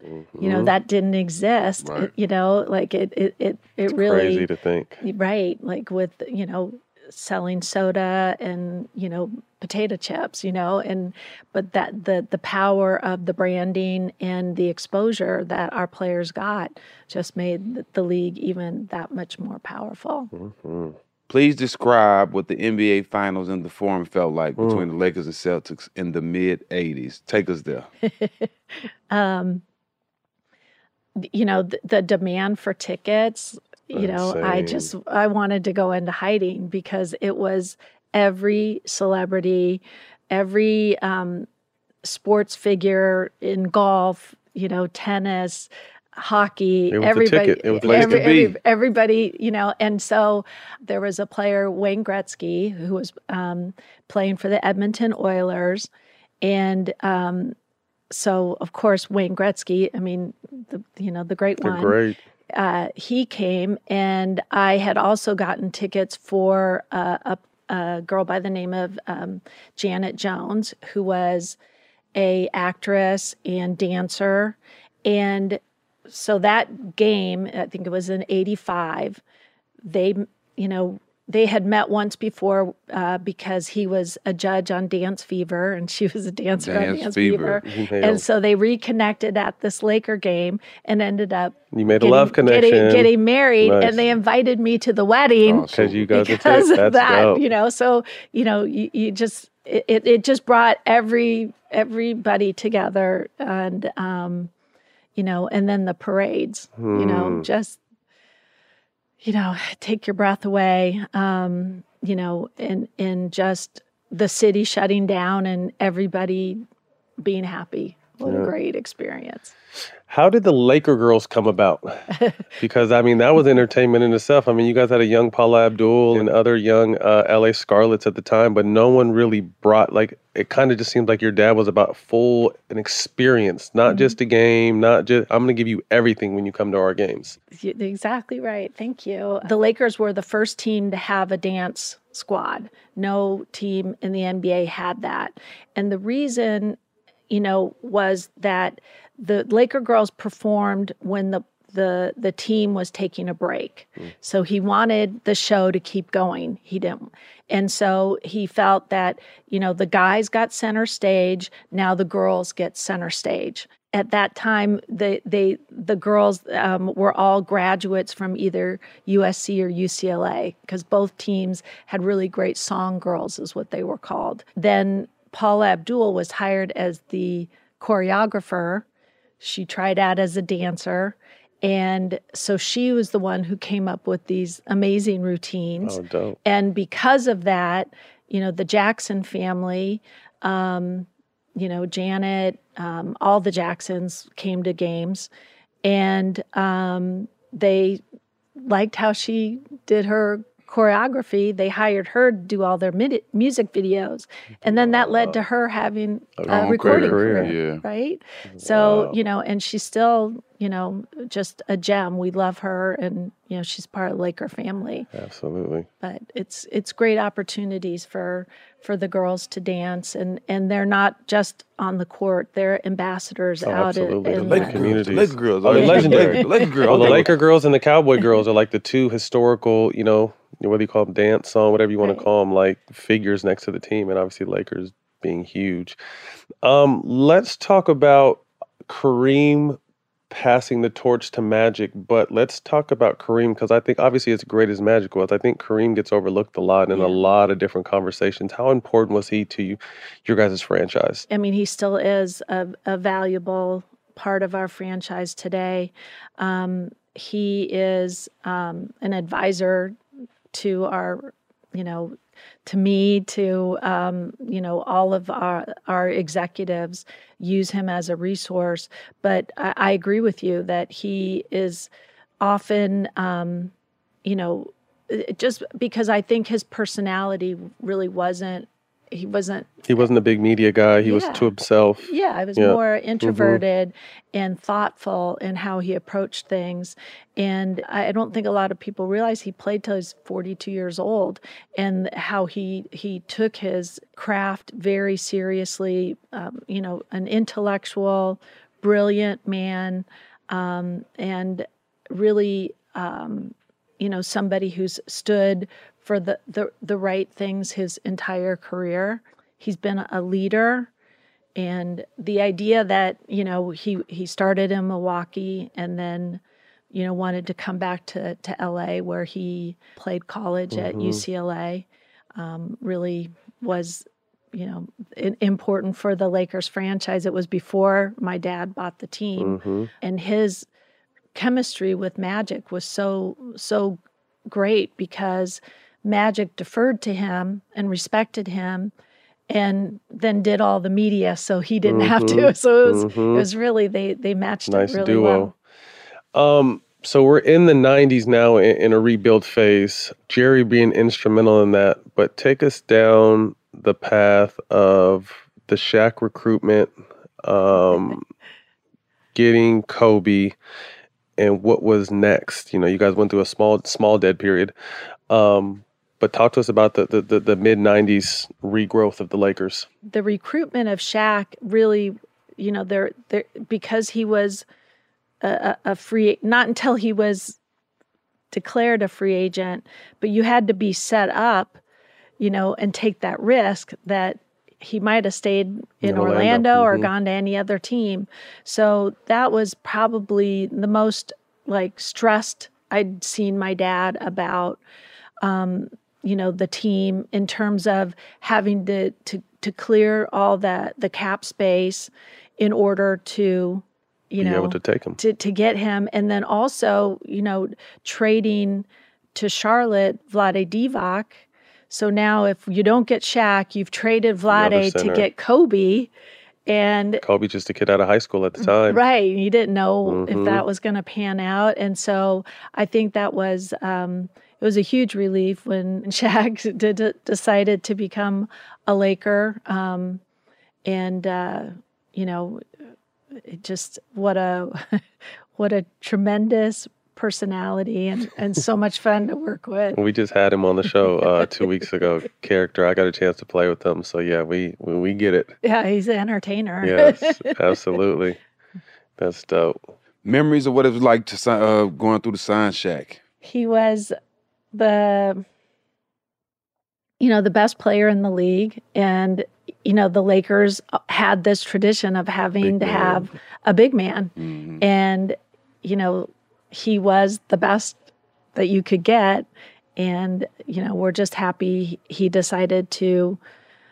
You know, that didn't exist. Right. It- you know, like it it it, it really Crazy to think. right like with you know selling soda and you know potato chips you know and but that the the power of the branding and the exposure that our players got just made the, the league even that much more powerful Mhm. Please describe what the NBA Finals in the Forum felt like Mm. between the Lakers and Celtics in the mid '80s. Take us there. [laughs] um you know the, the demand for tickets you know i just i wanted to go into hiding because it was every celebrity every um sports figure in golf you know tennis hockey It was the everybody ticket. It was the to be. everybody you know and so there was a player wayne gretzky who was um, playing for the edmonton oilers and um, so of course Wayne Gretzky, I mean, the you know the great They're one, great. uh, he came, and I had also gotten tickets for uh, a, a girl by the name of um, Janet Jones, who was a actress and dancer, and so that game, I think it was in '85. They, you know, they had met once before uh, because he was a judge on Dance Fever, and she was a dancer on Dance Dance Fever. Fever. And so they reconnected at this Laker game and ended up You made a love connection. getting, getting married. Nice. And they invited me to the wedding Oh, because you guys are because of That's that. dope. You know, so you know, you, you just it, it it just brought every everybody together, and um, you know, and then the parades. You know, Hmm. just you know, take your breath away. Um, you know, and and just the city shutting down and everybody being happy. What Yeah. a great experience. How did the Laker girls come about? [laughs] Because I mean, that was entertainment in itself. I mean, you guys had a young Paula Abdul and other young uh, LA Scarlets at the time, but no one really brought like it. Kind of just seemed like your dad was about full an experience, not mm-hmm. just a game, not just I'm going to give you everything when you come to our games. Y- Exactly right. Thank you. The Lakers were the first team to have a dance squad. No team in the NBA had that. And the reason, you know, was that the Laker girls performed when the the the team was taking a break. So he wanted the show to keep going. He didn't. And so he felt that, you know, the guys got center stage, now the girls get center stage at that time the they the girls um, were all graduates from either USC or UCLA because both teams had really great song girls is what they were called. Then Paula Abdul was hired as the choreographer. She tried out as a dancer. And so she was the one who came up with these amazing routines. Oh, dope. And because of that, you know, the Jackson family, um, you know, Janet, um, all the Jacksons came to games and um, they liked how she did her choreography. They hired her to do all their midi- music videos. And then that led to her having A a recording career, career, yeah. right? So, Wow. you know, and she's still, you know, just a gem. We love her and, you know, she's part of the Laker family Absolutely. but it's it's great opportunities for for the girls to dance and and they're not just on the court they're ambassadors Oh, out in, absolutely. in The the Laker communities. Laker girls. Oh, they're yeah. legendary. The Laker girls. Well, the Laker girls and the Cowboy girls are like the two historical, you know, whether you call them dance song, whatever you want Right. to call them, like figures next to the team, and obviously Lakers being huge. Um, let's talk about Kareem passing the torch to Magic, but let's talk about Kareem because I think obviously as great as Magic was, I think Kareem gets overlooked a lot in Yeah. a lot of different conversations. How important was he to you, your guys' franchise? I mean, he still is a, a valuable part of our franchise today. Um, he is um, an advisor to our, you know, to me, to um, you know, all of our our executives use him as a resource. But I, I agree with you that he is often, um, you know, just because I think his personality really wasn't. He wasn't He wasn't a big media guy. He was to himself. yeah, I was Yeah. more introverted and thoughtful in how he approached things. And I I don't think a lot of people realize he played till he's 42 years old and how he he took his craft very seriously. Um, you know, an intellectual, brilliant man, um, and really, um, you know, somebody who's stood for the, the the right things his entire career. He's been a leader and the idea that you know he he started in Milwaukee and then you know wanted to come back to to LA where he played college at UCLA um, really was you know important for the Lakers franchise. It was before my dad bought the team, hmm and his chemistry with Magic was so so great because Magic deferred to him and respected him and then did all the media so he didn't have to Mhm, [laughs] so it was mhm. it was really they they matched Nice it really duo. well Um, so we're in the 90s now in, in a rebuild phase. Jerry being instrumental in that, but take us down the path of the Shaq recruitment, um, [laughs] getting Kobe, and what was next. You know, you guys went through a small small dead period. Um, but talk to us about the the, the, the mid 90s regrowth of the Lakers. the recruitment of Shaq really, you know, there there because he was a, a free not until he was declared a free agent, but you had to be set up, you know, and take that risk that he might have stayed in In Orlando, Orlando, or mhm. gone to any other team. So that was probably the most like stressed I'd seen my dad about um, you know the team in terms of having to to to clear all that the cap space in order to you Be know able to take him. to to get him and then also you know trading to Charlotte Vlade Divac. So now, if you don't get Shaq, you've traded Vlade to get Kobe. And Kobe just a kid out of high school at the time. Right. You didn't know if Mhm. that was going to pan out. And so I think that was, um, it was a huge relief when [laughs] Shaq did, decided to become a Laker. Um, and, uh, you know, it just what a, [laughs] what a tremendous personality and, and so much fun to work with. We just had him on the show uh, two weeks ago. Character, I got a chance to play with him, so yeah, we we, we get it. Yeah, he's an entertainer. Yes, [laughs] absolutely. That's dope. Memories of what it was like to uh, going through the Sign Shaq. he was the you know the best player in the league and you know the lakers had this tradition of having Big to man. have a big man Mhm. and you know he was the best that you could get and you know we're just happy he decided to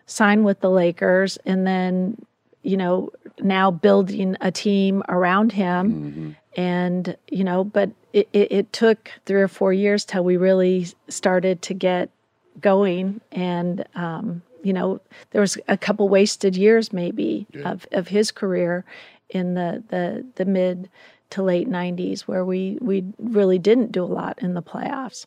sign with the lakers and then you know now building a team around him Mhm. And you know but it, it, it took three or four years till we really started to get going. And um, you know there was a couple wasted years maybe of, of his career in the, the the mid to late 90s where we we really didn't do a lot in the playoffs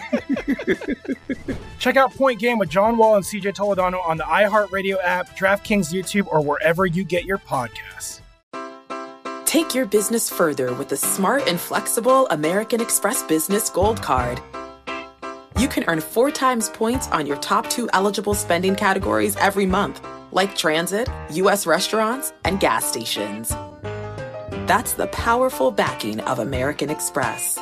Check out Point Game with John Wall and CJ Toledano on the iHeartRadio app, DraftKings YouTube, or wherever you get your podcasts. Take your business further with the smart and flexible American Express Business Gold Card. You can earn four times points on your top two eligible spending categories every month, like transit, U.S. restaurants, and gas stations. That's the powerful backing of American Express.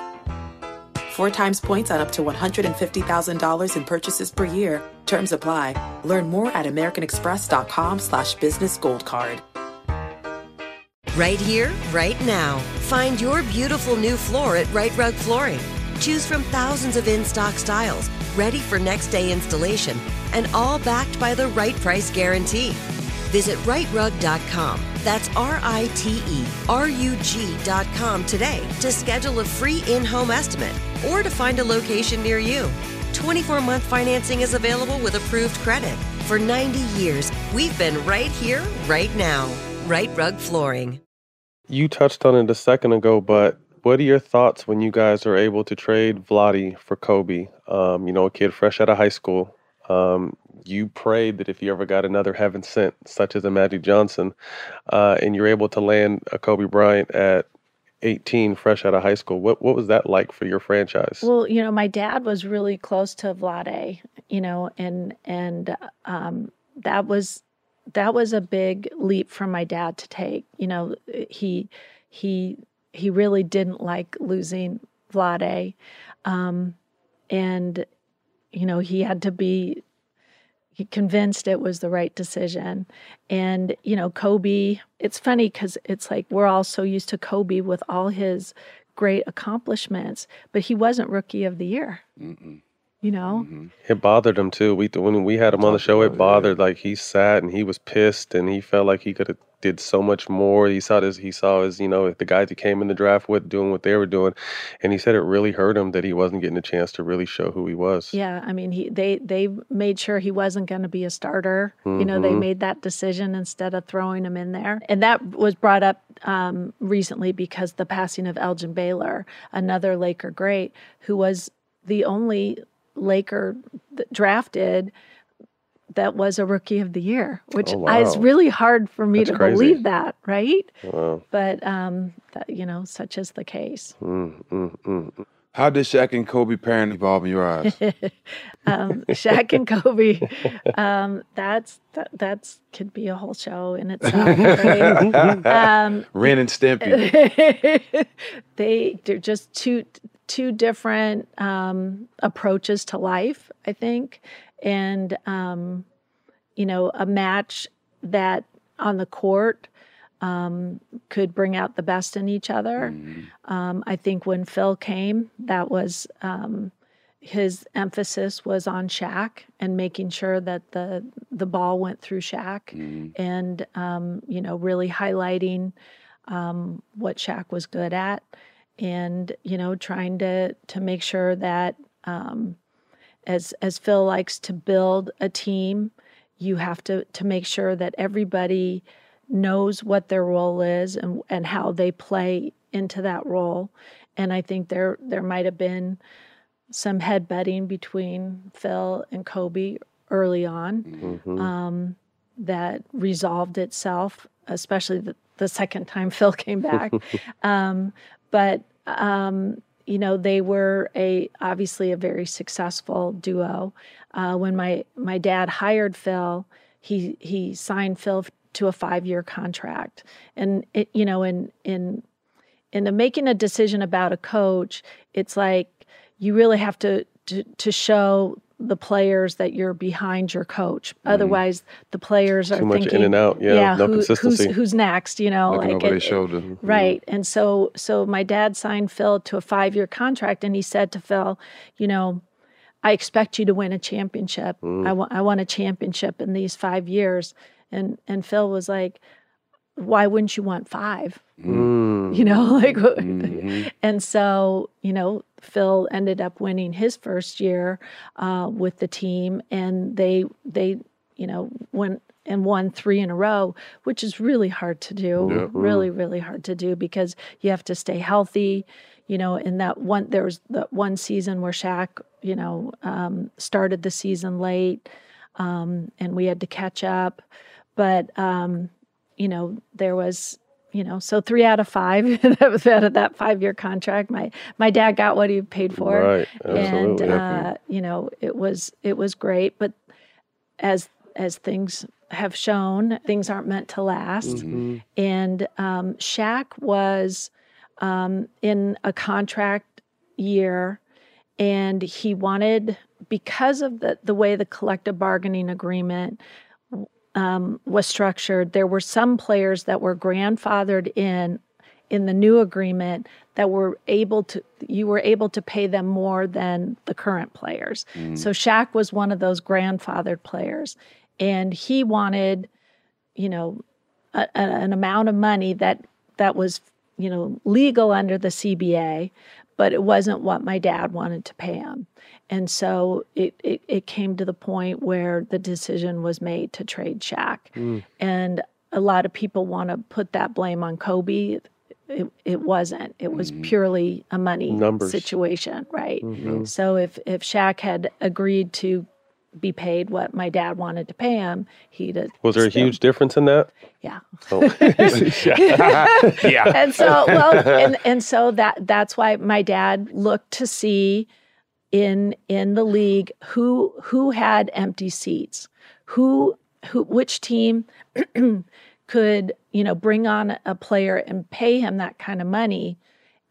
Four times points on up to $150,000 in purchases per year. Terms apply. Learn more at americanexpress.com slash business gold card. Right here, right now. Find your beautiful new floor at Rite Rug Flooring. Choose from thousands of in stock styles, ready for next day installation, and all backed by the right price guarantee. Visit riterug.com. That's R I T E R U G.com today to schedule a free in home estimate or to find a location near you. 24 month financing is available with approved credit. For 90 years, we've been right here, right now. Rite Rug Flooring. You touched on it a second ago, but what are your thoughts when you guys are able to trade Vlade for Kobe? Um, you know, a kid fresh out of high school. Um, you prayed that if you ever got another heaven sent, such as a Magic Johnson, uh, and you're able to land a Kobe Bryant at 18, fresh out of high school. What what was that like for your franchise? Well, you know, my dad was really close to Vlade, you know, and and um, that was that was a big leap for my dad to take. You know, he he he really didn't like losing Vlade, um, and you know he had to be convinced it was the right decision. And, you know, Kobe, it's funny because it's like we're all so used to Kobe with all his great accomplishments, but he wasn't rookie of the year, Mm-mm. You know? Mm-hmm. It bothered him too. We when we had him on the show, about it it, bothered. Like he sat and he was pissed, and he felt like he could have did so much more. He saw this. He saw his, you know, the guys he came in the draft with doing what they were doing, and he said it really hurt him that he wasn't getting a chance to really show who he was. Yeah, I mean, he they they made sure he wasn't going to be a starter. You know, they Mhm. made that decision instead of throwing him in there, and that was brought up um, recently because the passing of Elgin Baylor, another Laker great, who was the only Laker drafted that was a rookie of the year, which Oh, is really hard for me That's to crazy. believe that, right? Wow. But um, that, you know, such is the case. Mm, mm, mm, mm. How did Shaq and Kobe pairing evolve in your [laughs] eyes? um, Shaq and Kobe, um, that's that that's could be a whole show in itself. Right? um, [laughs] Ren and Stimpy. [laughs] they they're just two two different um, approaches to life, I think, and um, you know a match that on the court um, could bring out the best in each other. Um, I think when Phil came, that was um, his emphasis was on Shaq and making sure that the the ball went through Shaq, and um, you know really highlighting um, what Shaq was good at, and you know trying to to make sure that um, as as Phil likes to build a team, you have to to make sure that everybody knows what their role is and and how they play into that role. And I think there there might have been some headbutting between Phil and Kobe early on Mhm. um, that resolved itself, especially the, the second time [laughs] Phil came back. [laughs] um, but um, you know, they were a obviously a very successful duo. Uh, when my my dad hired Phil, he he signed Phil to a five year contract, and it you know in in in the making a decision about a coach, it's like you really have to to, to show the players that you're behind your coach. Otherwise, the players are Mm-hmm. Too much in thinking, and out. Yeah, no who- consistency. Who's, who's next? You know, like over their it- shoulder. Right. And so so my dad signed Phil to a 5-year contract and he said to Phil, you know, I expect you to win a championship. I want I want a championship in these 5 years. And and Phil was like, why wouldn't you want 5? Mm. You know, [laughs] like what- Mhm. [laughs] and so, you know, Phil ended up winning his first year uh, with the team, and they they you know went and won three in a row, which is really hard to do. Yeah. Really, really hard to do because you have to stay healthy. You know, in that one, there was the one season where Shaq, you know, um, started the season late, um, and we had to catch up. But um, you know, there was, you know, so three out of five [laughs] that was out of that five year contract. My my dad got what he paid for, Right. and uh, you know, it was it was great. But as as things have shown, things aren't meant to last. Mhm. And um, Shaq was um, in a contract year, and he wanted because of the the way the collective bargaining agreement um, was structured. There were some players that were grandfathered in in the new agreement that were able to you were able to pay them more than the current players. So Shaq was one of those grandfathered players and he wanted you know a, a- an amount of money that that was you know legal under the CBA but it wasn't what my dad wanted to pay him and so it, it, it came to the point where the decision was made to trade Shaq. Mm. And a lot of people want to put that blame on Kobe. It, it wasn't. It was mm. purely a money Numbers. situation right? Mm-hmm. So if if Shaq had agreed to be paid what my dad wanted to pay him he'd have Was there a still- huge difference in that? yeah. Oh. [laughs] yeah. and so well [laughs] and, and so that that's why my dad looked to see in in the league who who had empty seats who who which team [clears throat] could you know bring on a player and pay him that kind of money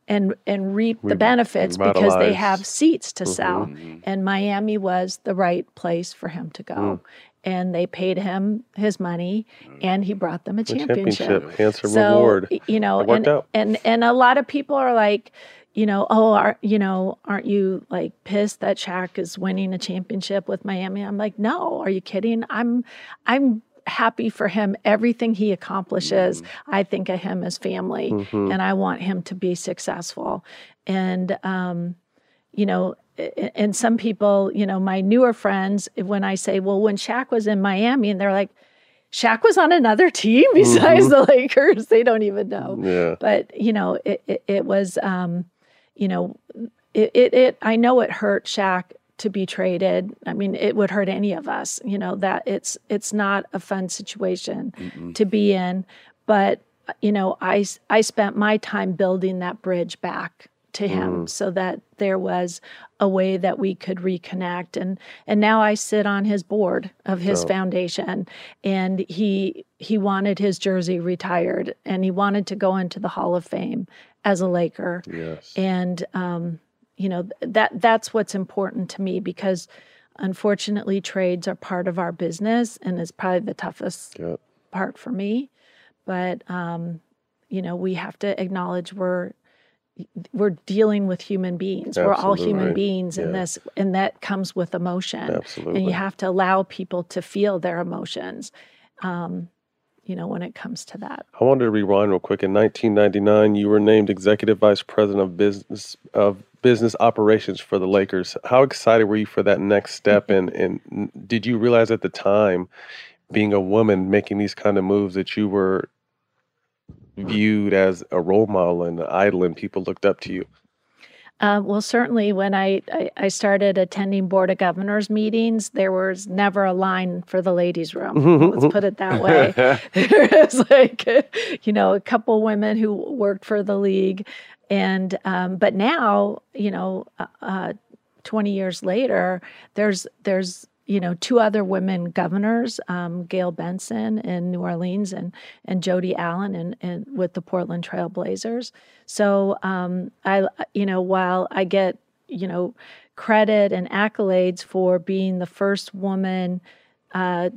and and reap the benefits because they have seats to mm-hmm. sell. Mm-hmm. And Miami was the right place for him to go. Hmm. And they paid him his money hmm. and he brought them a championship, championship, handsome so reward. you know and, out. and and a lot of people are like you know oh are you know aren't you like pissed that Shaq is winning a championship with Miami? I'm like no are you kidding? I'm i'm happy for him. Everything he accomplishes i think of him as family Mhm. and i want him to be successful. And um you know and some people you know my newer friends when i say well when Shaq was in Miami and they're like Shaq was on another [laughs] team besides the Lakers. They don't even know. Yeah. but you know it it, it was um you know it, it it I know it hurt Shaq to be traded. I mean, it would hurt any of us. You know that it's it's not a fun situation Mm-mm. to be in. But you know, I I spent my time building that bridge back to him Mm. so that there was a way that we could reconnect and and now I sit on his board of his foundation and he he wanted his jersey retired and he wanted to go into the Hall of Fame as a Laker Yes. and um, you know that that's what's important to me because unfortunately trades are part of our business and is probably the toughest Yep. part for me but um, you know we have to acknowledge we're we're dealing with human beings we're all human Absolutely. beings in Yeah. this and that comes with emotion Absolutely. and you have to allow people to feel their emotions um, you know when it comes to that I wanted to rewind real quick. In 1999, you were named executive vice president of business of business operations for the Lakers. How excited were you for that next step? Mm-hmm. And and did you realize at the time, being a woman making these kind of moves, that you were viewed as a role model and an idol, and people looked up to you? Uh, well, certainly when I, I, I started attending Board of Governors meetings, there was never a line for the ladies' room. [laughs] Let's put it that way. [laughs] [laughs] there was like, you know, a couple women who worked for the league. And, um, but now, you know, uh, uh, 20 years later, there's, there's, you know, two other women governors, um, Gayle Benson in New Orleans and and Jody Allen and and with the Portland Trailblazers. So um, I, you know, while I get you know credit and accolades for being the first woman uh,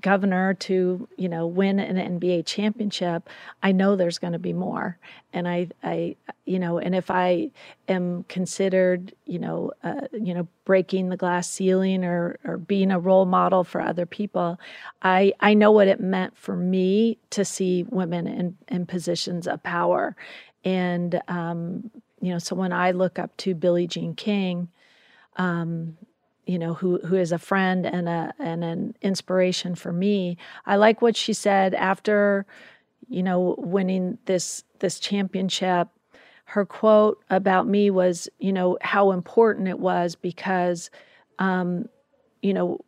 governor to you know win an NBA championship, I know there's going to be more, and I I you know, and if I am considered you know uh, you know breaking the glass ceiling or or being a role model for other people, I I know what it meant for me to see women in in positions of power, and um, you know, so when I look up to Billie Jean King. Um, you know who who is a friend and a and an inspiration for me. I like what she said after you know winning this this championship. Her quote about me was you know how important it was because um you know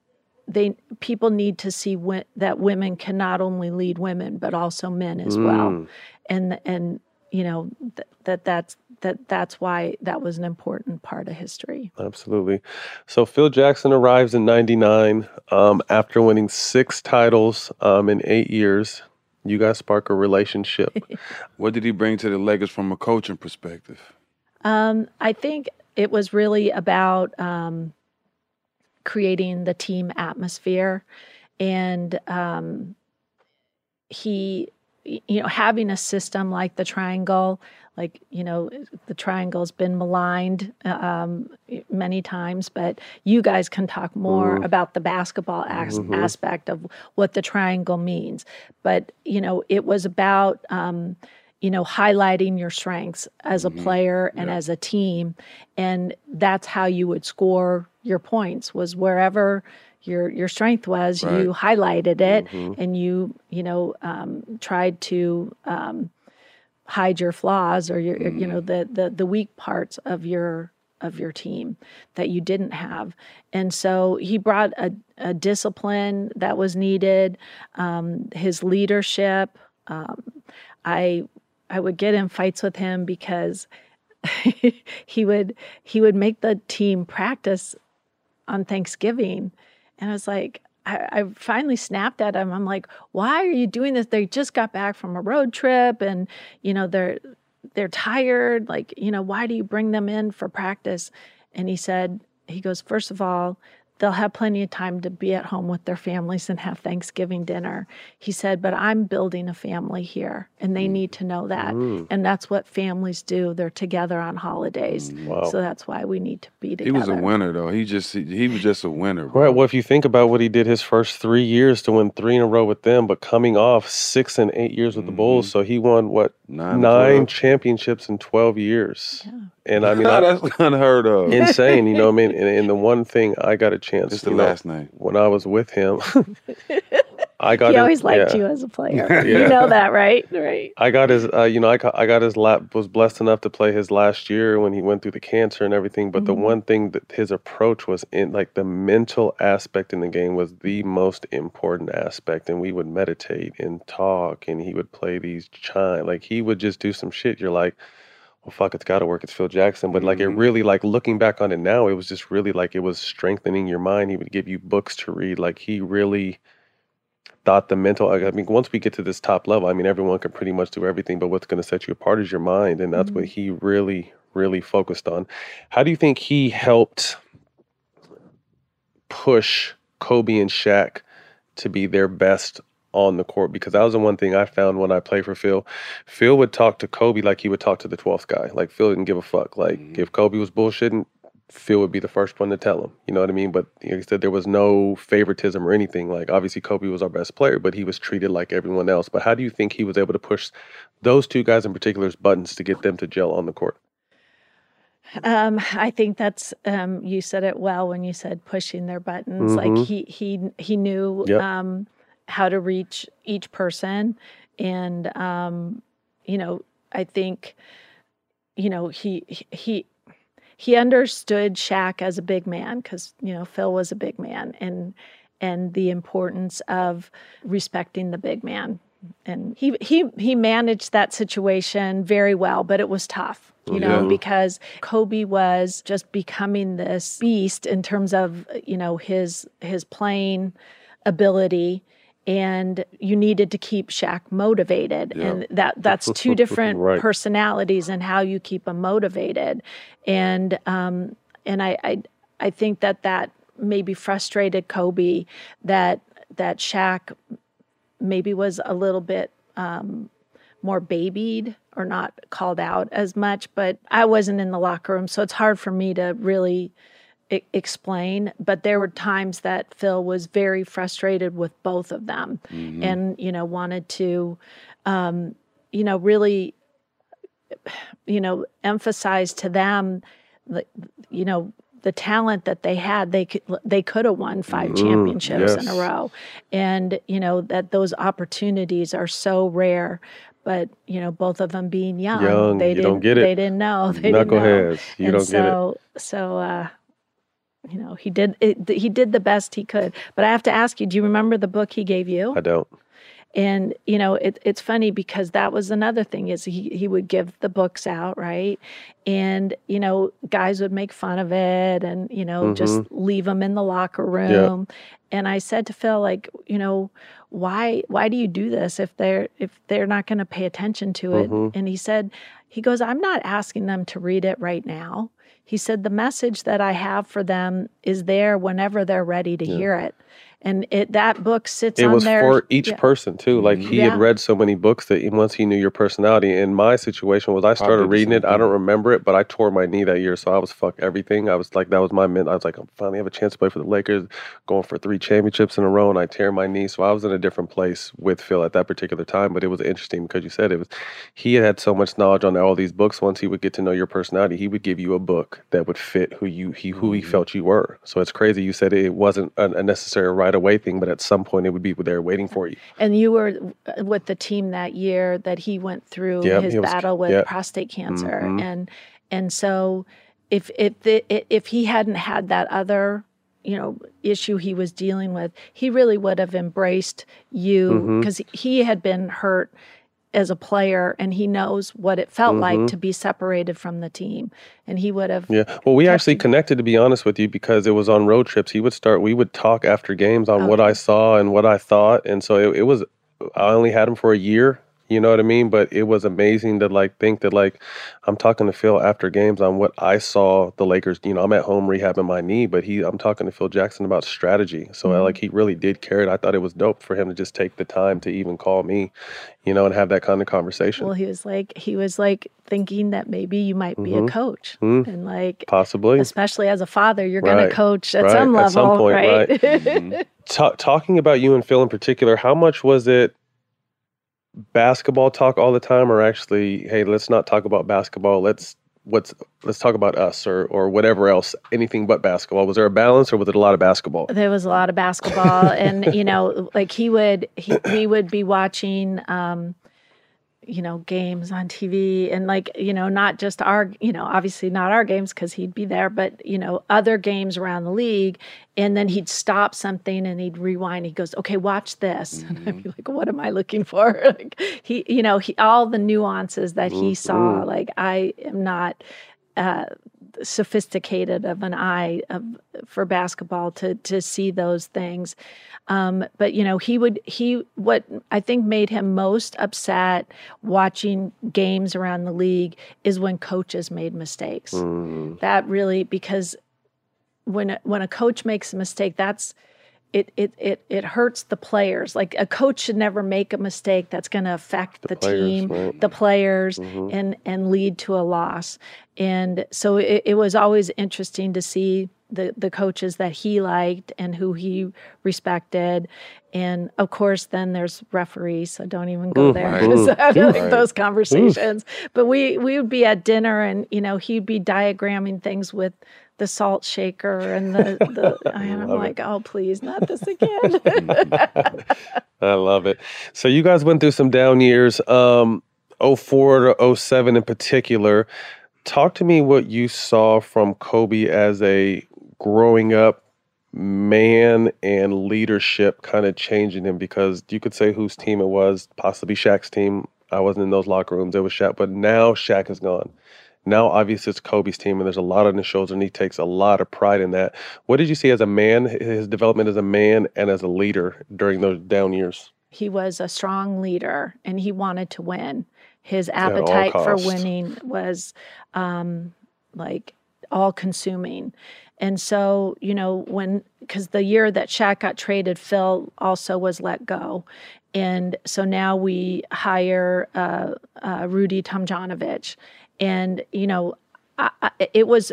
they people need to see wi- that women can not only lead women but also men as well. Mm. and and you know th- that that's that that's why that was an important part of history Absolutely. So Phil Jackson arrives in '99 um, after winning six titles um, in eight years. You guys spark a relationship. [laughs] What did he bring to the Lakers from a coaching perspective? Um, I think it was really about um, creating the team atmosphere, and um, he, y- you know, having a system like the triangle. Like you know, the triangle's been maligned um, many times, but you guys can talk more Mhm. about the basketball as- Mhm. aspect of what the triangle means. But you know, it was about um, you know highlighting your strengths as a Mm-hmm. Mhm. player and Yeah. as a team and that's how you would score your points was wherever your your strength was you highlighted it Mhm. and you you know um, tried to um, hide your flaws or your you know the, the the weak parts of your of your team that you didn't have and so he brought a, a discipline that was needed um, his leadership um, i i would get in fights with him because [laughs] he would he would make the team practice on Thanksgiving. And I was like, I, I finally snapped at him. I'm like, why are you doing this? They just got back from a road trip and, you know, they're they're tired. Like, you know, why do you bring them in for practice? And he said, he goes, first of all, they'll have plenty of time to be at home with their families and have Thanksgiving dinner. He said, but I'm building a family here and they mm. need to know that. Mm. And that's what families do. They're together on holidays. Mm, wow. So that's why we need to be together. He was a winner though. He just he, he was just a winner. bro. Right. Well, if you think about what he did his first three years to win three in a row with them, but coming off six and eight years with the Bulls, mm-hmm. so he won what Nine, nine, twelve. championships in twelve years. And I [laughs] mean, I, that's unheard of. insane. You know, what I mean, [laughs] and, and the one thing I got a chance. It's the know, last night. when I was with him. [laughs] I got he his- always liked yeah. you as a player. Yeah. You know that, right? Right. I got his, uh, you know, I got, I got his lap, was blessed enough to play his last year when he went through the cancer and everything. But the Mhm. one thing that his approach was in, like the mental aspect in the game was the most important aspect. And we would meditate and talk, and he would play these chime, like he would just do some shit. You're like, well, fuck, it's got to work. It's Phil Jackson. But like it mm-hmm. really, like looking back on it now, it was just really like it was strengthening your mind. He would give you books to read. Like he really thought the mental I mean once we get to this top level I mean everyone can pretty much do everything but what's going to set you apart is your mind and that's what mm-hmm. he really really focused on how do you think he helped push Kobe and Shaq to be their best on the court because that was the one thing I found when I played for Phil. Phil would talk to Kobe like he would talk to the 12th guy. Like Phil didn't give a fuck. Like if Kobe was bullshitting, Phil would be the first one to tell him. You know what I mean? But like I said, there was no favoritism or anything. Like obviously Kobe was our best player, but he was treated like everyone else. But how do you think he was able to push those two guys in particular's buttons to get them to gel on the court? Um, I think that's um, you said it well when you said pushing their buttons. Mhm. Like he he he knew Yep. um, how to reach each person, and um, you know I think you know he he he understood Shaq as a big man because you know Phil was a big man and and the importance of respecting the big man. And he he he managed that situation very well but it was tough you know Yeah. because Kobe was just becoming this beast in terms of you know his his playing ability and you needed to keep Shaq motivated Yeah. and that that's [laughs] two different Right. personalities and how you keep them motivated and um and I I I think that that maybe frustrated Kobe that that Shaq maybe was a little bit um, more babied or not called out as much. But I wasn't in the locker room, so it's hard for me to really e- explain. But there were times that Phil was very frustrated with both of them, Mhm. and you know wanted to, um, you know, really, you know, emphasize to them, the, you know. The talent that they had, they could they could have won five Mm, championships in a row, and you know that those opportunities are so rare. But you know, both of them being young, Young, they you didn't get it. they didn't know [laughs] they didn't know. You and don't get it. so so uh, you know he did it, he did the best he could. But I have to ask you, do you remember the book he gave you? I don't. And you know, it, it's funny because that was another thing is he he would give the books out, right? And you know, guys would make fun of it, and you know, just Mhm. leave them in the locker room. And I said to Phil, like, you know, why why do you do this if they're if they're not going to pay attention to it? Mhm. And he said, he goes, I'm not asking them to read it right now. He said the message that I have for them is there whenever they're ready to Yeah. hear it. And it that book sits It on was their for each yeah. person too. Like he Yeah. had read so many books that once he knew your personality. And my situation was I started the reading it. I don't remember it, but I tore my knee that year, so I was fuck everything. I was like that was my min. I was like, I finally have a chance to play for the Lakers, going for three championships in a row, and I tear my knee. So I was in a different place with Phil at that particular time. But it was interesting because you said it was he had had so much knowledge on all these books. Once he would get to know your personality, he would give you a book that would fit who you he who he felt you were. So it's crazy. You said it wasn't a, a necessary right away thing, but at some point it would be there waiting for you. And you were with the team that year that he went through Yep, his was- battle with yep. prostate cancer, Mhm. and and so if if the, if he hadn't had that other you know issue he was dealing with, he really would have embraced you because he had been hurt as a player and he knows what it felt like Mhm. to be separated from the team and he would have Yeah. Well, we actually connected to be honest with you because it was on road trips. He would start. We would talk after games on what I saw and what I thought, and so it, it was. I only had him for a year. You know what I mean? But it was amazing to like think that like I'm talking to Phil after games on what I saw the Lakers. You know, I'm at home rehabbing my knee, but he I'm talking to Phil Jackson about strategy. So I, like he really did care it. I thought it was dope for him to just take the time to even call me, you know, and have that kind of conversation. well he was like he was like thinking that maybe you might be Mhm. a coach Mm. and like Possibly. especially as a father you're going to coach at right, some level at some point, right, right. [laughs] Mm-hmm. Ta- talking about you and Phil in particular, how much was it basketball talk all the time, or actually, hey, let's not talk about basketball. Let's what's let's talk about us or or whatever else, anything but basketball. Was there a balance or was it a lot of basketball? There was a lot of basketball, and you know, like he would, he, we would be watching. Um, you know games on TV and like you know not just our you know obviously not our games because he'd be there but you know other games around the league. And then he'd stop something and he'd rewind. He goes okay watch this. Mm-hmm. [laughs] and I'd be like what am I looking for? [laughs] Like he you know he all the nuances that he saw like I am not uh, sophisticated of an eye of, for basketball to to see those things. Um, but you know, he would he what I think made him most upset watching games around the league is when coaches made mistakes. Mm. That really because when when a coach makes a mistake, that's it it it it hurts the players. Like a coach should never make a mistake that's going to affect the, the players, team, right. the players, mm-hmm. and and lead to a loss. And so it, it was always interesting to see the the coaches that he liked and who he respected and of course then there's referees so don't even go there because [laughs] i don't like those conversations but we we would be at dinner and you know he'd be diagramming things with the salt shaker and the, the [laughs] and I'm like, it. oh please, not this again. [laughs] I love it. So you guys went through some down years, um, 04 to 07 in particular. Talk to me what you saw from Kobe as a growing up man and leadership kind of changing him because you could say whose team it was, possibly Shaq's team. I wasn't in those locker rooms. It was Shaq, but now Shaq is gone. Now, obviously, it's Kobe's team, and there's a lot on his shoulders, and he takes a lot of pride in that. What did you see as a man, his development as a man and as a leader during those down years? He was a strong leader, and he wanted to win. His appetite for winning was um, like all consuming. And so, you know, when, because the year that Shaq got traded, Phil also was let go. And so now we hire uh, uh, Rudy Tomjanovich and you know I, I, it was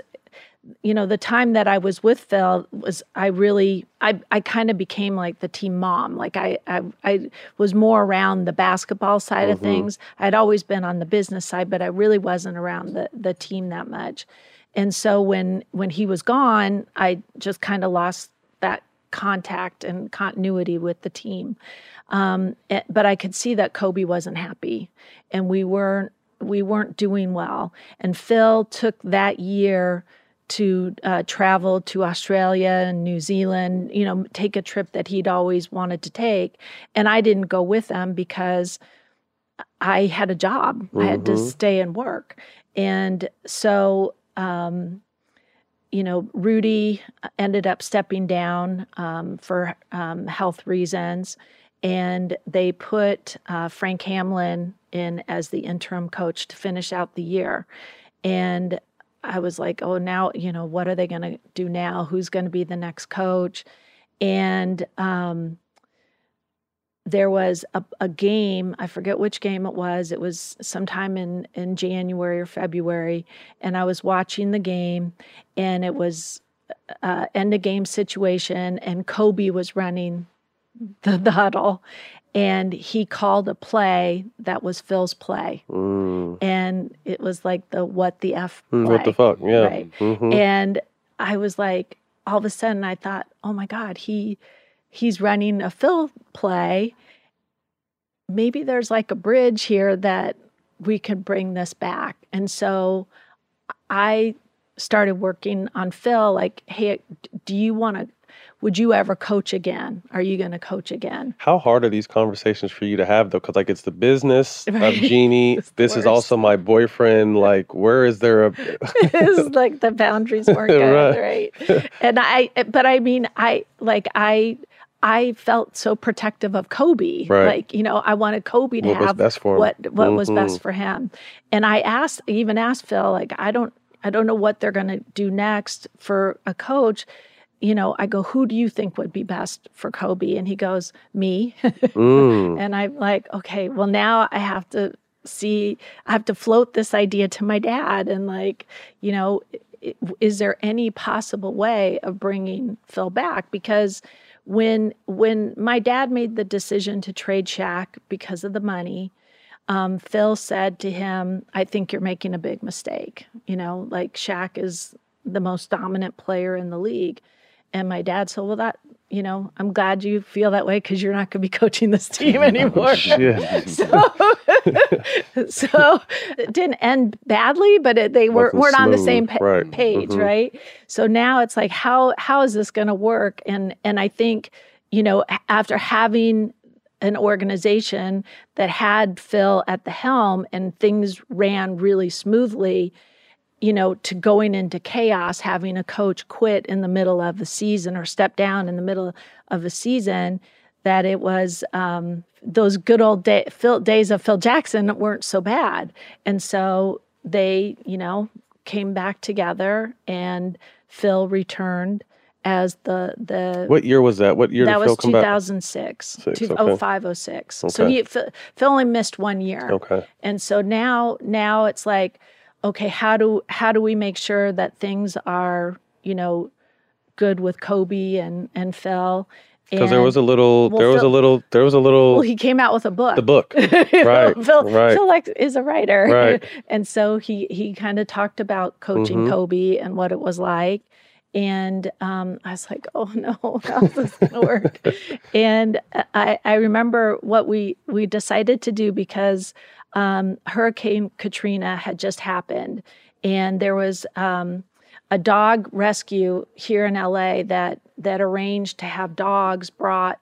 you know the time that i was with phil was i really i, I kind of became like the team mom like I, I, I was more around the basketball side mm-hmm. of things i'd always been on the business side but i really wasn't around the, the team that much and so when when he was gone i just kind of lost that contact and continuity with the team um, eh, but i could see that kobe wasn't happy and we weren't we weren't doing well. And Phil took that year to uh, travel to Australia and New Zealand, you know, take a trip that he'd always wanted to take. And I didn't go with them because I had a job, mm-hmm. I had to mm-hmm. stay and work. And so, um, you know, Rudy ended up stepping down um, for um, health reasons and they put uh, Frank Hamblen in as the interim coach to finish out the year. And I was like, oh, now, you know, what are they going to do now? Who's going to be the next coach? And um, there was a, a, game, I forget which game it was. It was sometime in, in January or February. And I was watching the game, and it was uh, end of game situation, and Kobe was running the, the huddle and he called a play that was Phil's play. Mm. And it was like the what the F play, mm, What the fuck, yeah. Right. Mm-hmm. And I was like, all of a sudden I thought, oh my God, he he's running a Phil play. Maybe there's like a bridge here that we could bring this back. And so I started working on Phil, like, hey, do you want to would you ever coach again? Are you going to coach again? How hard are these conversations for you to have though? Because like it's the business [laughs] right. of Jeanie. this worst. is also my boyfriend. Like, where is there a? [laughs] it's like the boundaries weren't [laughs] good, right. right? And I, but I mean, I like I. I felt so protective of Kobe. Right. Like, you know, I wanted Kobe to what have what what mm-hmm. was best for him. And I asked, even asked Phil, like, I don't, I don't know what they're going to do next for a coach you know, I go, who do you think would be best for Kobe? And he goes, me. Mm. [laughs] and I'm like, okay, well, now I have to see, I have to float this idea to my dad. And like, you know, is there any possible way of bringing Phil back? Because when when my dad made the decision to trade Shaq because of the money, um, Phil said to him, I think you're making a big mistake. You know, like Shaq is the most dominant player in the league. And my dad said, Well, that, you know, I'm glad you feel that way because you're not going to be coaching this team [laughs] anymore. Shit. [laughs] so, [laughs] so it didn't end badly, but it, they were, weren't on the same pa- right. page, Mhm. right? So now it's like, how how is this going to work? And and I think, you know, after having an organization that had Phil at the helm and things ran really smoothly, you know, to going into chaos, having a coach quit in the middle of the season or step down in the middle of the season, that it was um, those good old day, Phil, days of Phil Jackson weren't so bad. And so they, you know, came back together and Phil returned as the the What year was that? What year that did was Phil come back? 2006 Six, two- okay. 05 06 so he Phil, Phil only missed one year Okay. and so now now it's like okay how do how do we make sure that things are you know good with Kobe and and Phil Because there was a little, well, there was a little, there was a little, well he came out with a book the book. [laughs] Right, Phil, right. Phil like is a writer, Right. [laughs] and so he he kind of talked about coaching Mhm. Kobe and what it was like, and um, I was like, oh no, [laughs] how's this gonna work? and I I remember what we we decided to do because um, Hurricane Katrina had just happened, and there was. Um, a dog rescue here in LA that that arranged to have dogs brought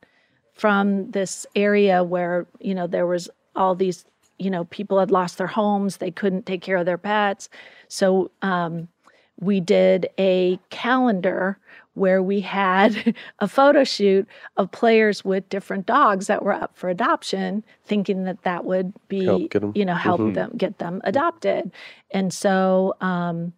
from this area where you know there was all these you know people had lost their homes they couldn't take care of their pets so um, we did a calendar where we had [laughs] a photo shoot of players with different dogs that were up for adoption thinking that that would be Help get 'em. you know help Mhm. them get them adopted and so um,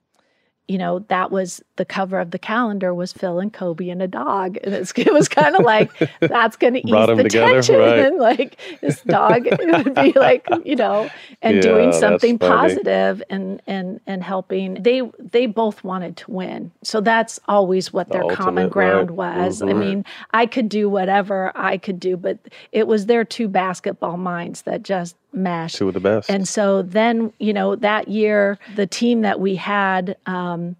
you know, that was the cover of the calendar was Phil and Kobe and a dog. And it's, it was kind of like, [laughs] that's going to ease the together, tension. right. And like this dog [laughs] would be like, you know, and Yeah, doing something positive and, and, and helping. They, they both wanted to win. So that's always what The their common ground right. was. I Mhm. mean, I could do whatever I could do, but it was their two basketball minds that just meshed. Two of the best. And so then, you know, that year, the team that we had, um,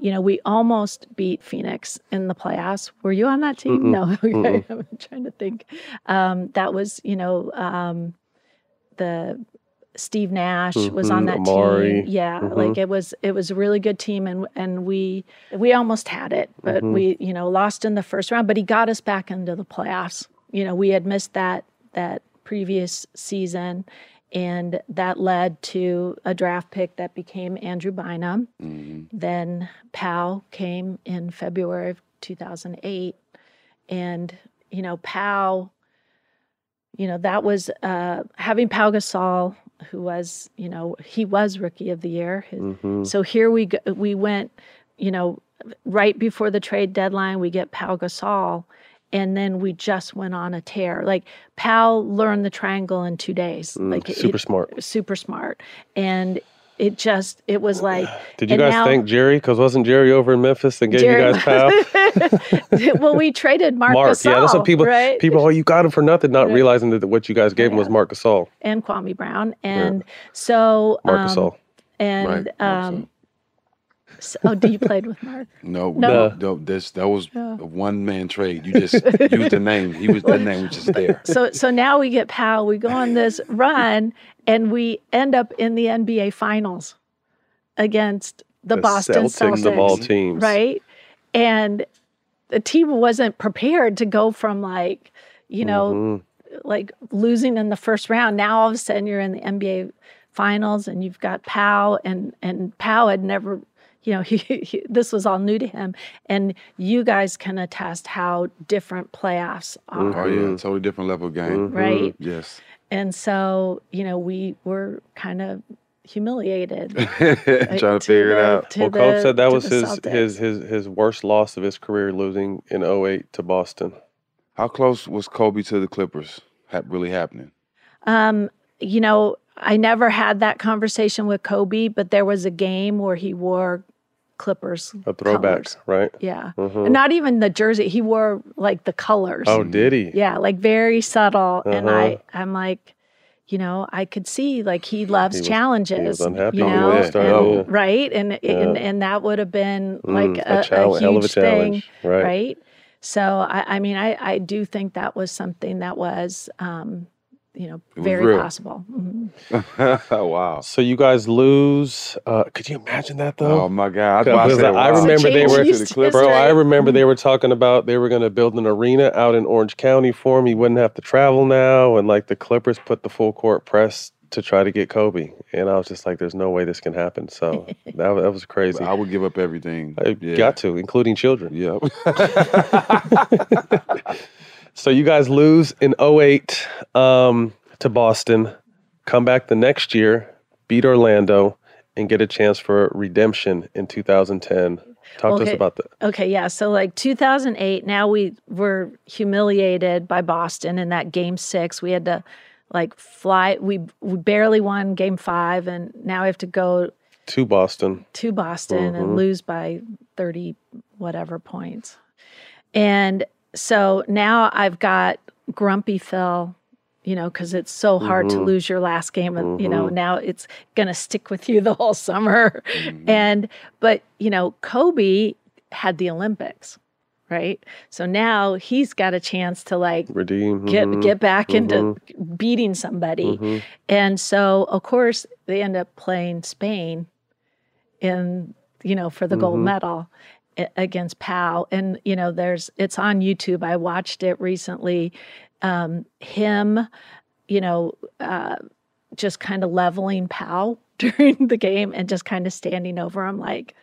you know, we almost beat Phoenix in the playoffs. Were you on that team? Mm-mm. No. [laughs] Okay. Mm-mm. [laughs] I'm trying to think. Um, that was, you know, um, the Steve Nash was on Mhm, that Amar'e. team. Yeah, Mhm. like it was it was a really good team and and we we almost had it, but Mhm. we, you know, lost in the first round, but he got us back into the playoffs. You know, we had missed that that previous season and that led to a draft pick that became Andrew Bynum. Then Pau came in February of 2008 and you know, Pau you know, that was uh, having Pau Gasol, who was, you know, he was rookie of the year. Mhm. So here we go, we went, you know, right before the trade deadline, we get Pau Gasol, and then we just went on a tear. Like Pau learned the triangle in two days. Mm, like super it- smart. super smart, and it just it was like. [sighs] Did you guys now- thank Jerry? Because wasn't Jerry over in Memphis and gave Jerry- you guys Pau? [laughs] [laughs] well, we traded Marc, Marc, Gasol, yeah, that's what people right? people. Oh, you got him for nothing, not Right. realizing that what you guys gave him was Yeah. Marc Gasol. and Kwame Brown, and so Marc um, Gasol. and Right, um, so, oh, do you played with Marc? [laughs] No, No. no, no this that was Yeah. a one man trade. You just used the name. He was that [laughs] name was just there. so so now we get Pau. We go on this [laughs] run, and we end up in the NBA Finals against the, Boston Celtics Celtics, of all teams, right? And the team wasn't prepared to go from like, you know, Mhm. like losing in the first round. Now all of a sudden you're in the NBA Finals, and you've got Pau, and and Pau had never. You know, [laughs] he, he, this was all new to him, and you guys can attest how different playoffs are. Oh yeah, totally different level of game. Right. Yes. And so, you know, we were kind of humiliated. [laughs] Trying to to figure it out. Well, Coach the- said that was his, Celtics. his his his worst loss of his career, losing in 08 to Boston. How close was Kobe to the Clippers? Ha- really happening? Um, you know, I never had that conversation with Kobe, but there was a game where he wore Clippers. A throwback, colors. right? Yeah. Mhm. And not even the jersey. He wore like the colors. Oh, did he? Yeah, like very subtle. And Uh-huh. I, I'm like, you know, I could see like he loves He was- challenges. he was unhappy you know, and- yeah. right? And, and Yeah. and that would have been Mm, like a a, a, challenge- hell of a huge thing, challenge, right. So I, I mean, I I do think that was something that was, um, you know, very real. possible. Mhm. [laughs] wow. So you guys lose. Uh, could you imagine that though? Oh my God! That's why Because said, I wow. remember they Change were, used bro. I history. remember they were talking about they were going to build an arena out in Orange County for him. He wouldn't have to travel now, and like the Clippers put the full court press to try to get Kobe, and I was just like, "There's no way this can happen." So [laughs] that that was crazy. I would give up everything. I yeah. got to, including children. Yep. [laughs] So you guys lose in 08 um, to Boston, come back the next year, beat Orlando, and get a chance for redemption in 2010. Talk to us about that. Okay, yeah. So like 2008, now we were humiliated by Boston in that game six. We had to like fly. We, we barely won game five, and now we have to go To Boston. to Boston Mhm. and lose by 30 whatever points. And so now I've got grumpy Phil, you know, because it's so hard to Mhm. lose your last game. And, you know, Mhm. now it's going to stick with you the whole summer. And, but, you know, Kobe had the Olympics, right? So now he's got a chance to like Redeem. get mhm, get back into mhm, beating somebody. And so, of course, they end up playing Spain in, you know, for the gold medal against Pau. And, you know, there's, it's on YouTube. I watched it recently. Um, him, you know, uh, just kind of leveling Pau [laughs] during the game and just kind of standing over him like,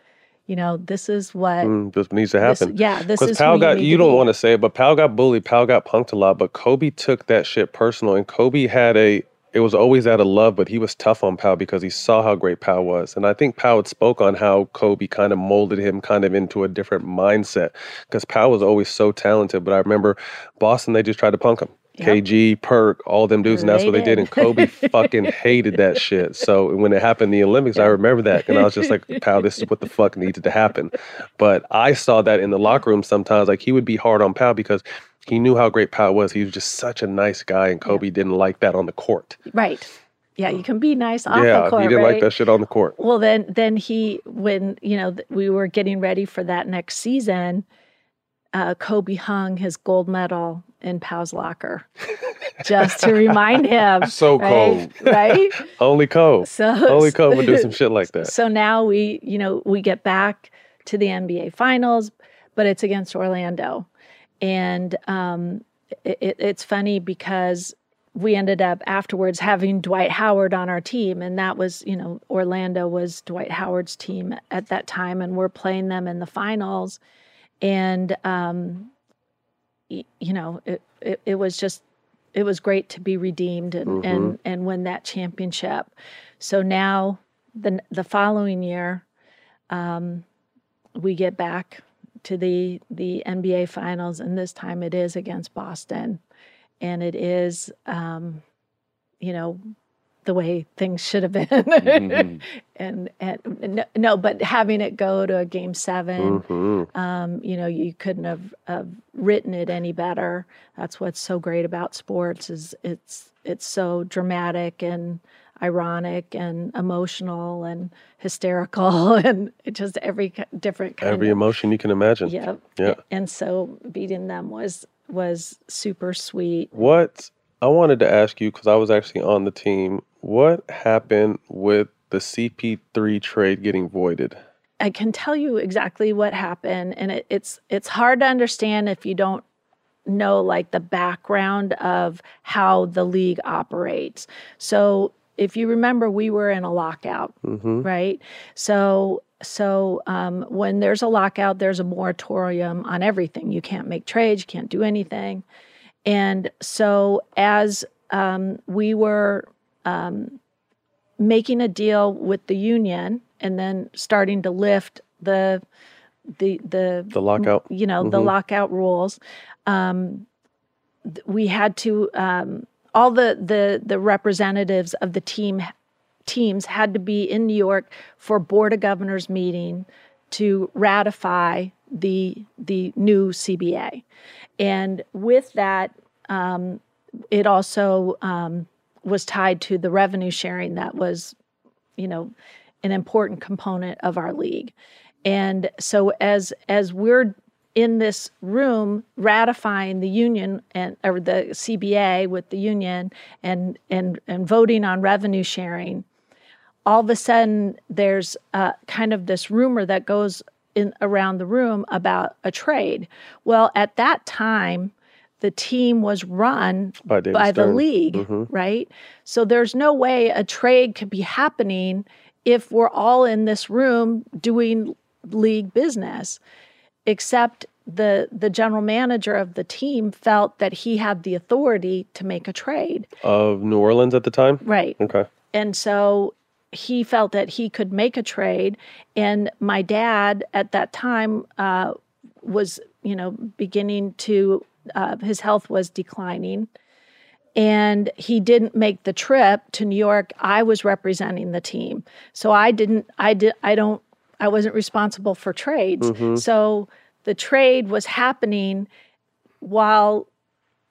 you know, this is what, Mm, this needs to this- happen. yeah, this is who Pau you got, you don't want to say it, but Pau got bullied. Pau got punked a lot, but Kobe took that shit personal. And Kobe had a, it was always out of love, but he was tough on Pau because he saw how great Pau was. And I think Pau spoke on how Kobe kind of molded him kind of into a different mindset because Pau was always so talented. But I remember Boston, they just tried to punk him. Yep. KG, Perk, all them dudes, and that's what they did. did. And Kobe fucking hated that [laughs] shit. So when it happened in the Olympics, I remember that, and I was just like, "Pau, this is what the fuck needed to happen." But I saw that in the locker room sometimes. Like he would be hard on Pau because he knew how great Pau was. He was just such a nice guy, and Kobe didn't like that on the court. right. Yeah, you can be nice off yeah, the court, he didn't right? like that shit on the court. Well, then, then he, when you know we were getting ready for that next season, uh, Kobe hung his gold medal in Pau's locker, [laughs] just to remind him. [laughs] So right? cold. right? [laughs] Only Kobe. So Only Kobe would do some shit like that. So now we, you know, we get back to the NBA Finals, but it's against Orlando, and um, it, it, it's funny because we ended up afterwards having Dwight Howard on our team, and that was, you know, Orlando was Dwight Howard's team at that time, and we're playing them in the finals, and um, y- you know, it, it it was just it was great to be redeemed and and and win that championship. So now the the following year, um, we get back to the the NBA finals, and this time it is against Boston, and it is, um, you know, the way things should have been. Mhm. [laughs] and and no, no, but having it go to a game 7 Mhm. um, you know, you couldn't have, have written it any better. That's what's so great about sports is it's it's so dramatic and ironic and emotional and hysterical [laughs] and just every different kind Every of emotion you can imagine. Yep. Yeah. And so beating them was was super sweet. What I wanted to ask you because I was actually on the team. What happened with the CP3 trade getting voided? I can tell you exactly what happened, and it, it's it's hard to understand if you don't know like the background of how the league operates. So if you remember, we were in a lockout, Mm-hmm. right? So so um, when there's a lockout, there's a moratorium on everything. You can't make trades, you can't do anything, and so as um, we were um, making a deal with the union and then starting to lift the the the The lockout. you know the Mhm. lockout rules um we had to um all the the the representatives of the team teams had to be in New York for board of governors meeting to ratify the the new CBA and with that um it also um was tied to the revenue sharing that was, you know, an important component of our league. And so as as we're in this room ratifying the union and or the CBA with the union and and and voting on revenue sharing, all of a sudden there's uh, kind of this rumor that goes in around the room about a trade. Well, at that time, the team was run By by the league, Mhm. right? So there's no way a trade could be happening if we're all in this room doing league business, except the the general manager of the team felt that he had the authority to make a trade. Of New Orleans at the time? Right. Okay. And so he felt that he could make a trade. And my dad at that time uh, was, you know, beginning to, uh, his health was declining. And he didn't make the trip to New York. I was representing the team. So I didn't, I did, I don't, I wasn't responsible for trades. Mhm. So the trade was happening while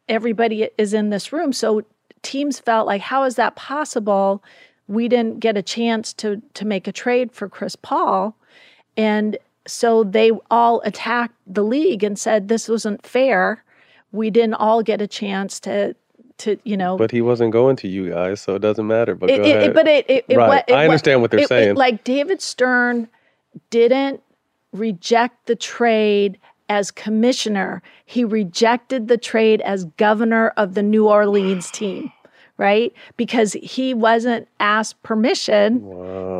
everybody is in this room. So teams felt like, how is that possible? We didn't get a chance to to make a trade for Chris Paul, and so they all attacked the league and said this wasn't fair. We didn't all get a chance to to you know. But he wasn't going to you guys, so it doesn't matter. But It- go it- ahead. but it, it, right. I understand what they're saying. like David Stern didn't reject the trade as commissioner. He rejected the trade as governor of the New Orleans team, right? Because he wasn't asked permission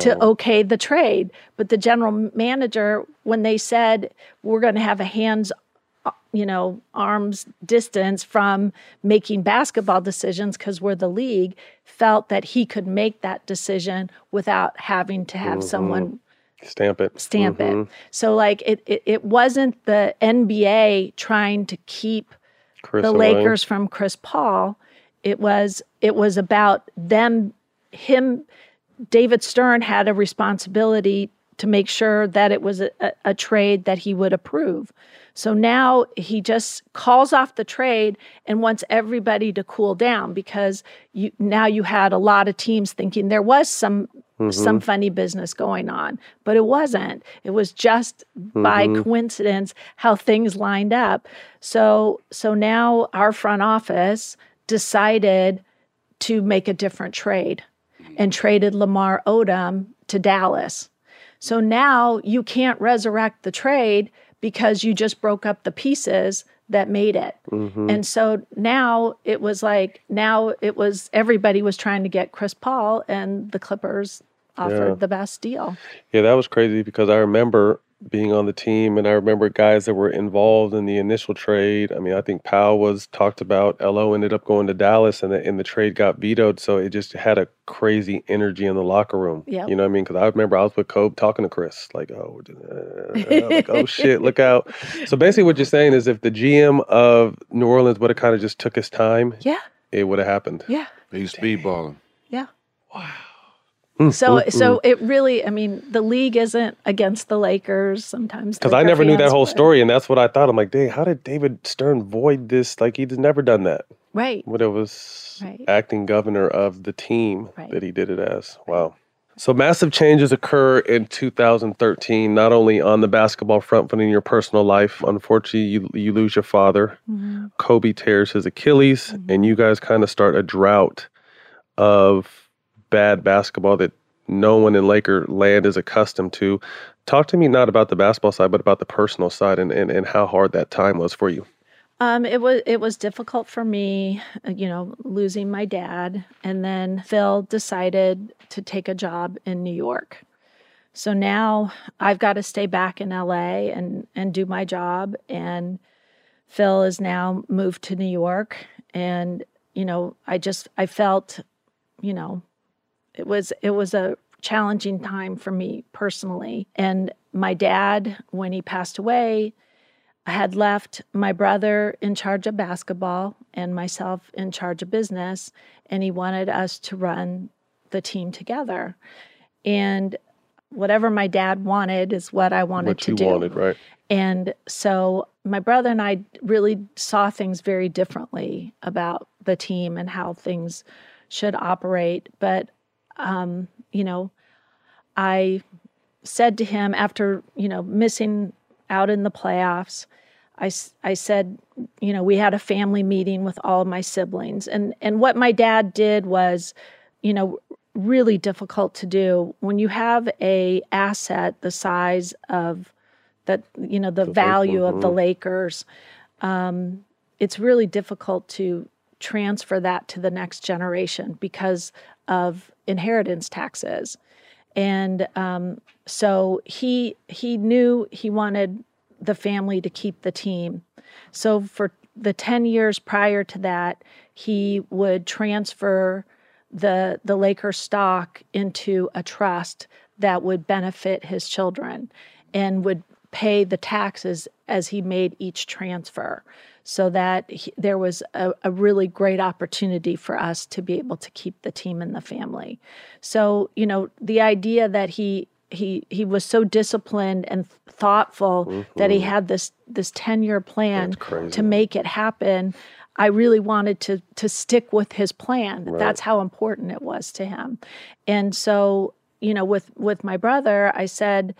to okay the trade. But the general manager, when they said we're going to have a hands you know, arms distance from making basketball decisions because we're the league, felt that he could make that decision without having to have mm-hmm. someone Stamp it. stamp Mhm. it. So like it, it it wasn't the NBA trying to keep Chris the away. Lakers from Chris Paul. It was it was about them him David Stern had a responsibility to make sure that it was a, a, a trade that he would approve. So now he just calls off the trade and wants everybody to cool down because you now you had a lot of teams thinking there was some some Mhm. funny business going on, but it wasn't. It was just by Mhm. coincidence how things lined up. So so now our front office decided to make a different trade and traded Lamar Odom to Dallas. So now you can't resurrect the trade because you just broke up the pieces that made it. Mhm. And so now it was like now it was everybody was trying to get Chris Paul and the Clippers offered Yeah. the best deal. Yeah, that was crazy because I remember being on the team and I remember guys that were involved in the initial trade. I mean, I think Pau was talked about. LO ended up going to Dallas and the, and the trade got vetoed. So it just had a crazy energy in the locker room. Yep. You know what I mean? Because I remember I was with Kobe talking to Chris, like, oh, uh, like, oh [laughs] shit, look out. So basically, what you're saying is if the GM of New Orleans would have kind of just took his time, Yeah. it would have happened. Yeah. He's speedballing. Yeah. Mm, So mm, so mm. it really I mean the league isn't against the Lakers sometimes Because I never knew that whole story, and that's what I thought. I'm like, dang, how did David Stern void this? Like, he's never done that. Right. When it was Right. acting governor of the team Right. that he did it as. Wow. So massive changes occur in 2013, not only on the basketball front, but in your personal life. Unfortunately, you you lose your father. Mhm. Kobe tears his Achilles, Mm-hmm. and you guys kind of start a drought of bad basketball that no one in Laker land is accustomed to. Talk to me not about the basketball side, but about the personal side and, and, and how hard that time was for you. Um, it was it was difficult for me, uh, you know, losing my dad, and then Phil decided to take a job in New York. So now I've got to stay back in LA and and do my job. And Phil is now moved to New York, and you know, I just I felt, you know, it was it was a challenging time for me personally. And my dad, when he passed away, had left my brother in charge of basketball and myself in charge of business, and he wanted us to run the team together. And whatever my dad wanted is what I wanted what to do. wanted, right? And so my brother and I really saw things very differently about the team and how things should operate. But um, you know, I said to him after you know missing out in the playoffs, I, I said, you know, we had a family meeting with all of my siblings, and and what my dad did was, you know, really difficult to do when you have a asset the size of that you know the, the value of the Lakers. Um, it's really difficult to transfer that to the next generation because of inheritance taxes, and um, so he he knew he wanted the family to keep the team. So for the 10 years prior to that, he would transfer the the Lakers stock into a trust that would benefit his children and would pay the taxes as he made each transfer so that he, there was a, a, really great opportunity for us to be able to keep the team and the family. So, you know, the idea that he he he was so disciplined and thoughtful mm-hmm. that he mm-hmm. had this this 10 year plan to make it happen i really wanted to to stick with his plan right. that's how important it was to him and so you know with with my brother i said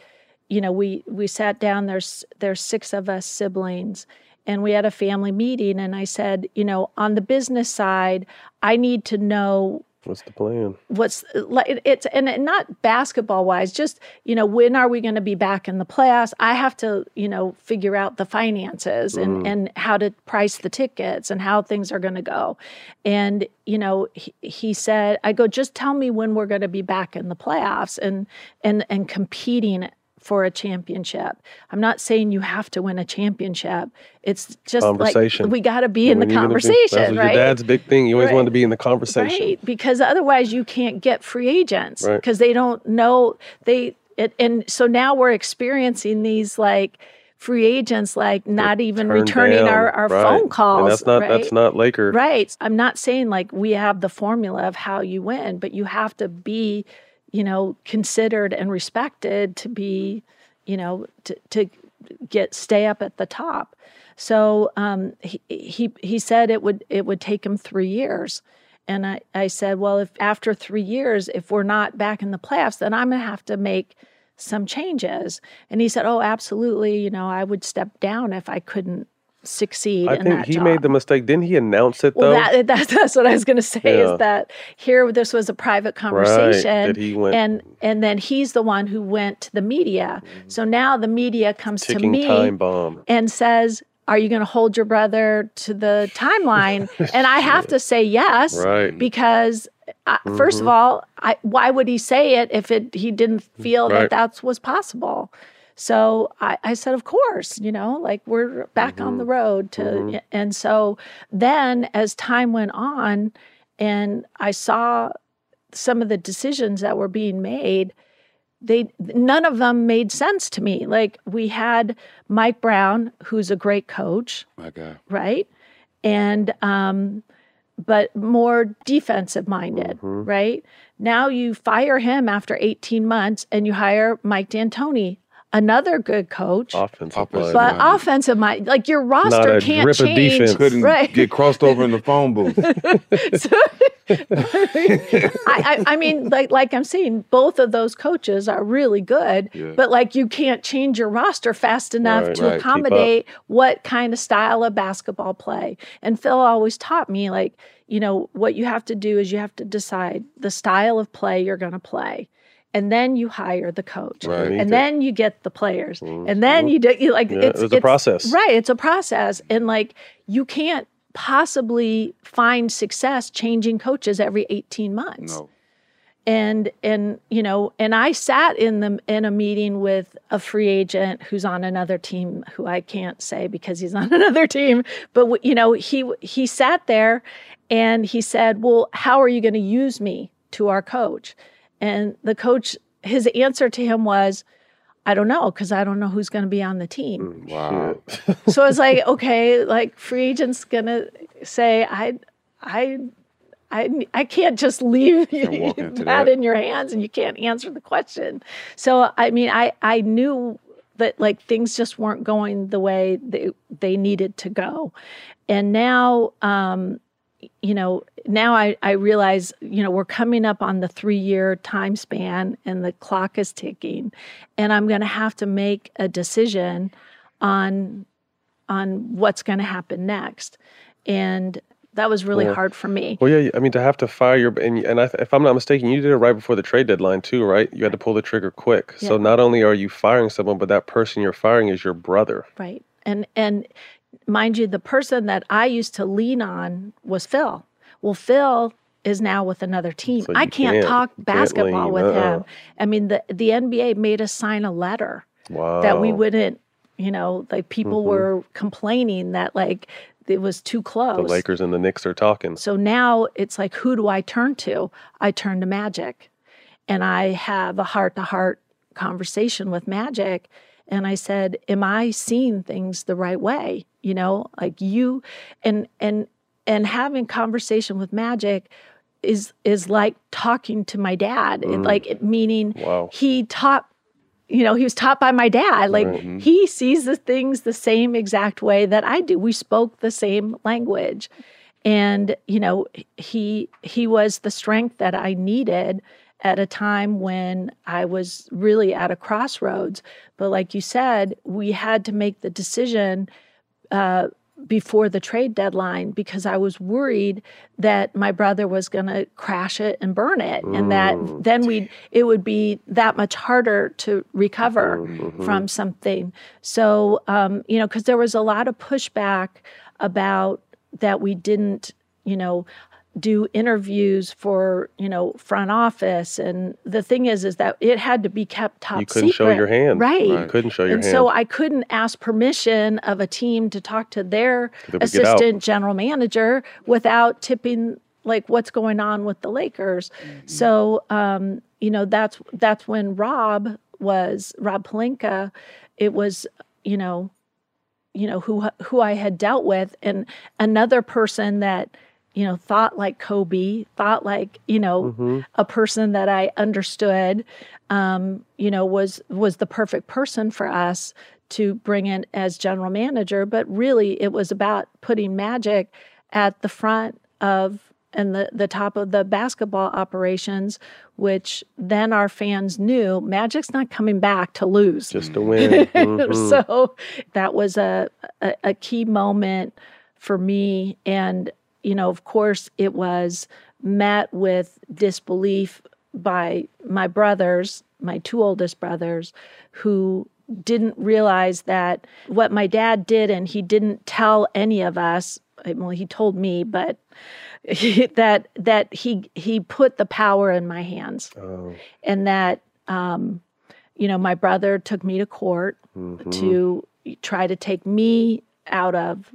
you know we we sat down there's there's six of us siblings and we had a family meeting and i said you know on the business side i need to know What's the plan? What's like it's and not basketball wise, just you know, when are we going to be back in the playoffs? I have to, you know, figure out the finances and mm. and how to price the tickets and how things are going to go. And you know, he, he said, I go, just tell me when we're going to be back in the playoffs and and and competing for a championship. I'm not saying you have to win a championship. It's just like we got to be in the conversation, be, right? Your dad's big thing. You always right. want to be in the conversation, right? Because otherwise, you can't get free agents because right. they don't know they. It, and so now we're experiencing these like free agents like not even returning down. our, our right. phone calls. And that's not right? that's not Laker. Right. I'm not saying like we have the formula of how you win, but you have to be you know, considered and respected to be, you know, to, to get stay up at the top. So um, he, he he said it would it would take him three years, and I I said, well, if after three years, if we're not back in the playoffs, then I'm gonna have to make some changes. And he said, oh, absolutely. You know, I would step down if I couldn't succeed. I think he job. made the mistake. Didn't he announce it though? Well, that, [laughs] that's, that's what I was going to say. Yeah. Is that here? This was a private conversation, right. he went, and and then he's the one who went to the media. Mm-hmm. So now the media comes to me and says, "Are you going to hold your brother to the timeline?" [laughs] and I have to say yes, right. because uh, mm-hmm. first of mm-hmm. all, I, why would he say it if it he didn't feel right. that that was possible? So I, I said, of course, you know, like we're back mm-hmm. on the mm-hmm. road to, mm-hmm. and so then as time went on, and I saw some of the decisions that were being made, they none of them made sense to me. Like we had Mike Brown, who's a great coach, my God, right, and um, but more defensive minded, mm-hmm. right? Now you fire him after 18 months and you hire Mike D'Antoni, another good coach. Offensive, but mind. offensive mind, like your roster can't change. Defense. Couldn't right. get crossed over in the phone booth. so, [laughs] I, I, I, mean, like like I'm saying, both of those coaches are really good, yeah. but like you can't change your roster fast enough right, to right. accommodate what kind of style of basketball play. And Phil always taught me like you know what you have to do is you have to decide the style of play you're going to play and then you hire the coach right. and then you get the players mm-hmm. and then you do you like yeah, it's, it's a process right it's a process and like you can't possibly find success changing coaches every 18 months no. and and you know and i sat in the in a meeting with a free agent who's on another team who i can't say because he's [laughs] on another team but you know he he sat there and he said well how are you going to use me to our coach and the coach, his answer to him was, I don't know because I don't know who's going to be on the team. Mm, wow. so I was like, [laughs] okay, like free agent's going to say, I, I, I, I can't just leave that, that in your hands and you can't answer the question. So, I mean, I, I knew that like things just weren't going the way they, they needed to go. And now, um, you know, now I, I realize, you know, we're coming up on the three year time span and the clock is ticking. And I'm going to have to make a decision on on what's going to happen next. And that was really hard for me. Well, yeah, I mean to have to fire your and and I, if I'm not mistaken, you did it right before the trade deadline too, right? You had to pull the trigger quick. So not only are you firing someone, but that person you're firing is your brother. Right. And and mind you, the person that I used to lean on was Phil. Well, Phil is now with another team. So I can't, can't- talk you can't basketball with uh-uh. him. I mean, the the NBA made us sign a letter Wow. that we wouldn't, you know, like people Mhm. were complaining that like it was too close. The. Lakers and the Knicks are talking. So now it's like, who do I turn to? I turn to Magic. And I have a heart to heart conversation with Magic. And I said, Am I seeing things the right way? You know, like you and and and having conversation with Magic is is like talking to my dad. Mm. like it, meaning Wow. he taught you know he was taught by my dad like. Mhm. he sees the things the same exact way that i do we spoke the same language and you know he he was the strength that i needed at a time when i was really at a crossroads but like you said we had to make the decision uh, before the trade deadline because I was worried that my brother was going to crash it and burn it, and that Mm. then we it would be that much harder to recover Mm-hmm. from something. So um, you know, because there was a lot of pushback about that we didn't, you know do interviews for you know front office and the thing is is that it had to be kept top secret. You couldn't show your hand. right You couldn't show your and hand. so I couldn't ask permission of a team to talk to their They would get out. assistant general manager without tipping like what's going on with the Lakers. So um, you know that's that's when Rob was Rob Pelinka. It was you know you know who who I had dealt with and another person that you know thought like Kobe, thought like you know Mm-hmm. a person that I understood, um, you know, was was the perfect person for us to bring in as general manager. But really, it was about putting Magic at the front of and the the top of the basketball operations, which then our fans knew Magic's not coming back to lose. Just to win. [laughs] Mhm. so that was a, a a key moment for me and you know of course it was met with disbelief by my brothers my two oldest brothers who didn't realize that what my dad did and he didn't tell any of us well he told me but [laughs] that that he he put the power in my hands Oh. and that um, you know my brother took me to court Mhm. to try to take me out of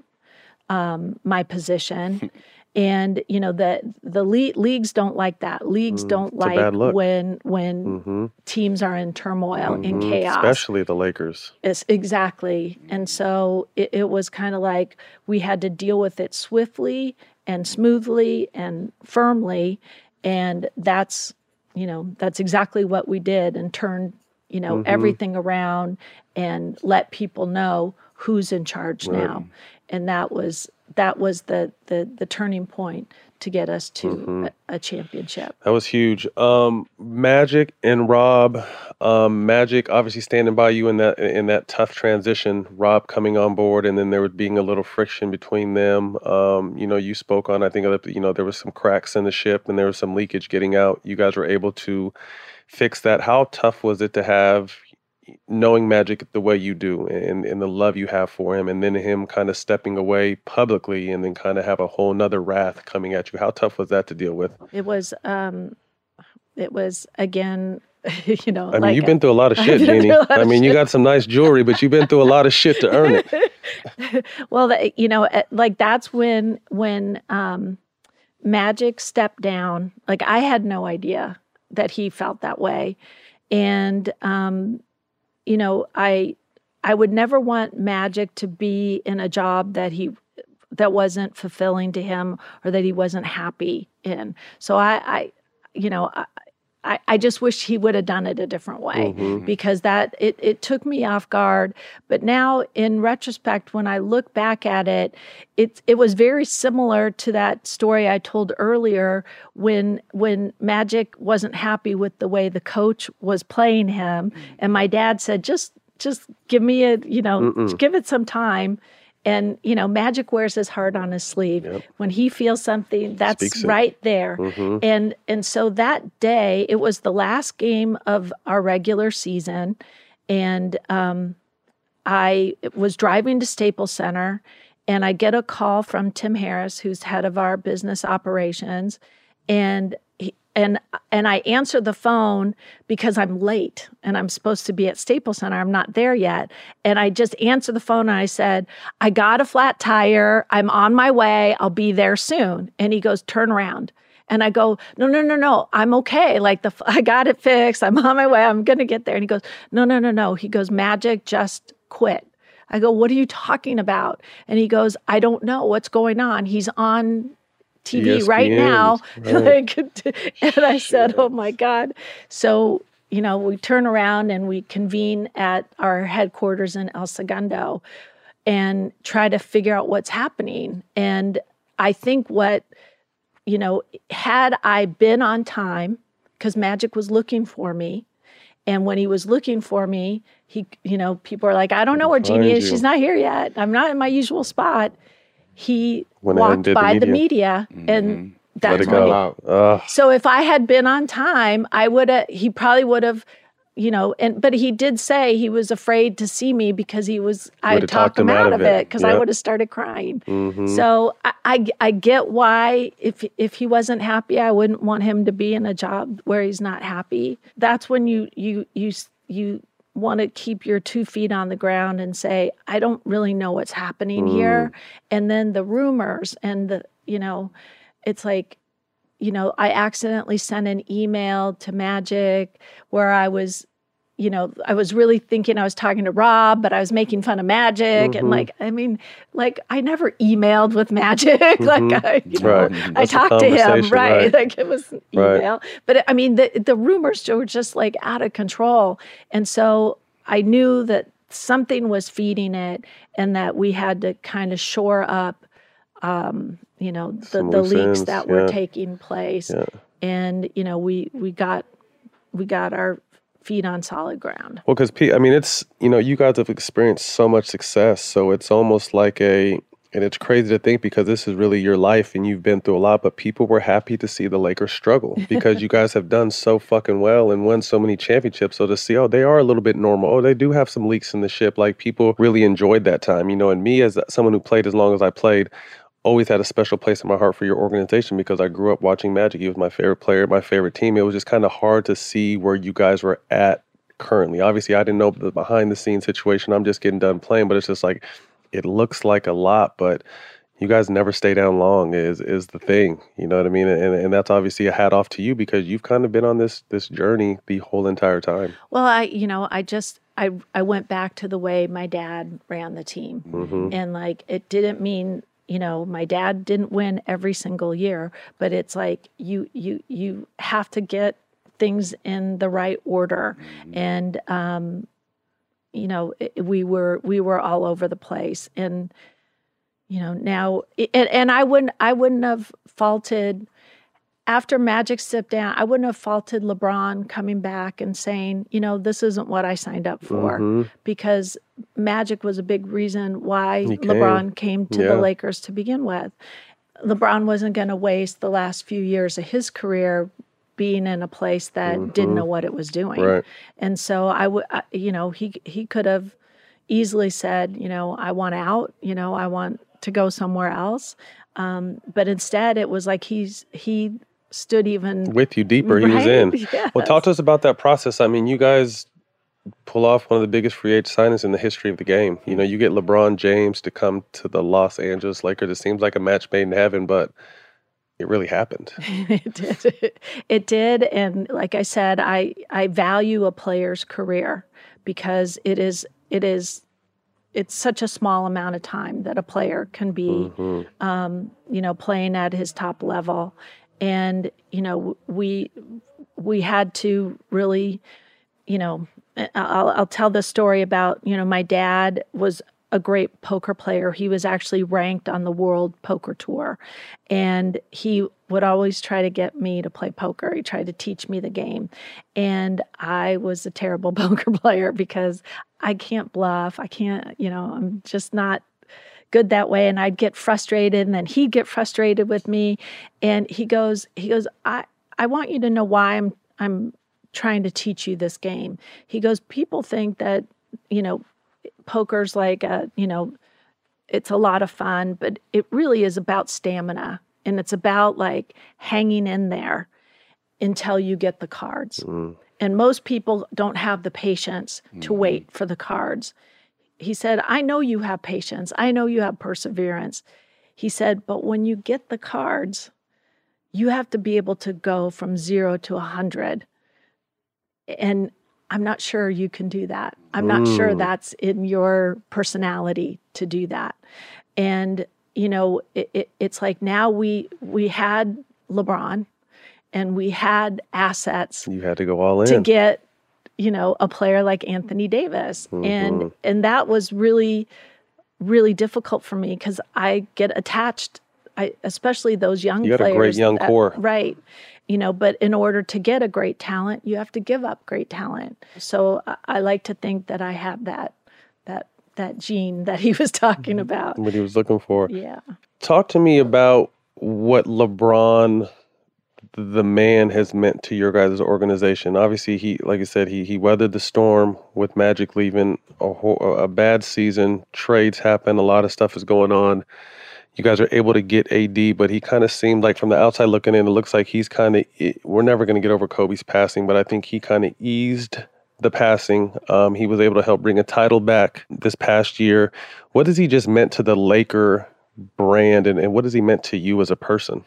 um, my position [laughs] and you know the the le- leagues don't like that leagues Mm, don't it's like when when Mhm. teams are in turmoil in Mhm. chaos Especially the Lakers. Yes, exactly. And so it, it was kind of like we had to deal with it swiftly and smoothly and firmly. And that's, you know, that's exactly what we did and turned, you know, Mhm. everything around and let people know who's in charge Right. now. And that was that was the the the turning point to get us to Mhm. a, a championship. That was huge. Um, Magic and Rob. Um, Magic obviously standing by you in that in that tough transition. Rob coming on board, and then there was being a little friction between them. Um, you know, you spoke on. I think you know there was some cracks in the ship, and there was some leakage getting out. You guys were able to fix that. How tough was it to have knowing Magic the way you do, and and the love you have for him, and then him kind of stepping away publicly, and then kind of have a whole nother wrath coming at you? How tough was that to deal with? It was um it was again [laughs] you know I mean, like you've been through a lot of [laughs] shit, Jeanie. I mean, you got some nice jewelry, but you've been through a lot of shit to earn it. [laughs] well you know eh, like that's when when um magic stepped down like i had no idea that he felt that way and um you know i i would never want magic to be in a job that he that wasn't fulfilling to him or that he wasn't happy in. So i i you know I, I, I just wish he would have done it a different way Mhm. because that it, it took me off guard. But now in retrospect, when I look back at it, it it was very similar to that story I told earlier when when Magic wasn't happy with the way the coach was playing him. And my dad said, just just give me a, you know, give it some time. And you know, Magic wears his heart on his sleeve. When he feels something, that's Speaks it. right there. Mhm. And and so that day, it was the last game of our regular season, and um, I was driving to Staples Center, and I get a call from Tim Harris, who's head of our business operations, and and and I answer the phone because I'm late and I'm supposed to be at Staples Center. I'm not there yet, and I just answer the phone and I said, "I got a flat tire. I'm on my way. I'll be there soon." And he goes, "Turn around." And I go, no, no, no, no, I'm okay. Like the, [laughs] I got it fixed. I'm on my way. I'm gonna get there. And he goes, no, no, no, no. He goes, Magic just quit. I go, what are you talking about? And he goes, I don't know what's going on. He's on TV right now. [laughs] right. Like, [laughs] and I said, oh my God. So, you know, we turn around and we convene at our headquarters in El Segundo and try to figure out what's happening. And I think what, you know, had I been on time, because Magic was looking for me, and when he was looking for me, he, you know, people are like, I don't know where Jeanie is. you. She's not here yet. I'm not in my usual spot. He Went ahead and walked did the by the media. media, and Let that's it when go. he, Ugh. so if I had been on time, I would have. He probably would have, you know. And but he did say he was afraid to see me because he was. I talked talked him him out of it because I would have started crying. Mhm. So I, I I get why if if he wasn't happy, I wouldn't want him to be in a job where he's not happy. That's when you you you s- you want to keep your two feet on the ground and say, I don't really know what's happening here. Mm. And then the rumors and the you know, it's like you know, I accidentally sent an email to Magic where I was, you know, I was really thinking I was talking to Rob, but I was making fun of Magic. And Mhm. like, I mean, like I never emailed with Magic. [laughs] like Mhm. I, you know, Right. I talked to him, right? right. Like it was an Right. email. But I mean, the the rumors were just like out of control. And so I knew that something was feeding it and that we had to kind of shore up um, you know, the, Some the leaks ends, that were taking place. Yeah. And, you know, we we got we got our feet on solid ground. Well, because Pete, I mean, it's you know, you guys have experienced so much success, so it's almost like a, and it's crazy to think because this is really your life and you've been through a lot, but people were happy to see the Lakers struggle [laughs] because you guys have done so fucking well and won so many championships. So to see, oh, they are a little bit normal. Oh, they do have some leaks in the ship. Like people really enjoyed that time, you know. And me as someone who played as long as I played. Always had a special place in my heart for your organization because I grew up watching Magic. He was my favorite player, my favorite team. It was just kind of hard to see where you guys were at currently. Obviously, I didn't know the behind the scenes situation. I'm just getting done playing, but it's just like it looks like a lot, but you guys never stay down long is is the thing. You know what I mean? And and that's obviously a hat off to you because you've kind of been on this this journey the whole entire time. Well, I you know, I just I I went back to the way my dad ran the team. Mhm. And like it didn't mean you know my dad didn't win every single year but it's like you you you have to get things in the right order. And um you know it, we were we were all over the place. And you know now and, and i wouldn't i wouldn't have faulted after magic stepped down i wouldn't have faulted lebron coming back and saying you know this isn't what i signed up for Mhm. because Magic was a big reason why He came. LeBron came to Yeah. the Lakers to begin with. LeBron wasn't going to waste the last few years of his career being in a place that didn't Mhm. know what it was doing. Right. And so I would, you know, he he could have easily said, you know, I want out. You know, I want to go somewhere else. Um, but instead, it was like he's he stood even With you deeper, he was in. Yes. [laughs] Well, talk to us about that process. I mean, you guys pull off one of the biggest free agent signings in the history of the game. You know, you get LeBron James to come to the Los Angeles Lakers. It seems like a match made in heaven, but it really happened. [laughs] it did. It did, and like I said, I I value a player's career because it is it is it's such a small amount of time that a player can be, Mhm. um, you know, playing at his top level, and you know we we had to really, you know, I'll, I'll tell the story about, you know, my dad was a great poker player. He was actually ranked on the World Poker Tour. And he would always try to get me to play poker. He tried to teach me the game. And I was a terrible [laughs] poker player because I can't bluff. I can't, you know, I'm just not good that way and I'd get frustrated and then he'd get frustrated with me and he goes he goes I I want you to know why I'm I'm trying to teach you this game. He goes people think that you know poker's like a, you know, it's a lot of fun, but it really is about stamina and it's about like hanging in there until you get the cards. Mm. And most people don't have the patience mm. to wait for the cards. He said, I know you have patience. I know you have perseverance. He said, but when you get the cards, you have to be able to go from zero to a 100. And I'm not sure you can do that. I'm not mm. sure that's in your personality to do that. And you know, it, it, it's like now we we had LeBron, and we had assets. You had to go all in to get, you know, a player like Anthony Davis, mm-hmm. and and that was really, really difficult for me because I get attached. I, especially those young you got players. a great young that, core, right? you know but in order to get a great talent you have to give up great talent so i, I like to think that i have that that that gene that he [laughs] was talking mm-hmm. about what he was looking for yeah talk to me about what lebron the man has meant to your guys' organization. Obviously, he, like I said, he he weathered the storm with Magic leaving a, a bad season. Trades happen. A lot of stuff is going on you guys are able to get AD, but he kind of seemed like from the outside looking in, it looks like he's kind of, we're never going to get over Kobe's passing, but I think he kind of eased the passing. Um, he was able to help bring a title back this past year. What has he just meant to the Laker brand, and, and what has he meant to you as a person?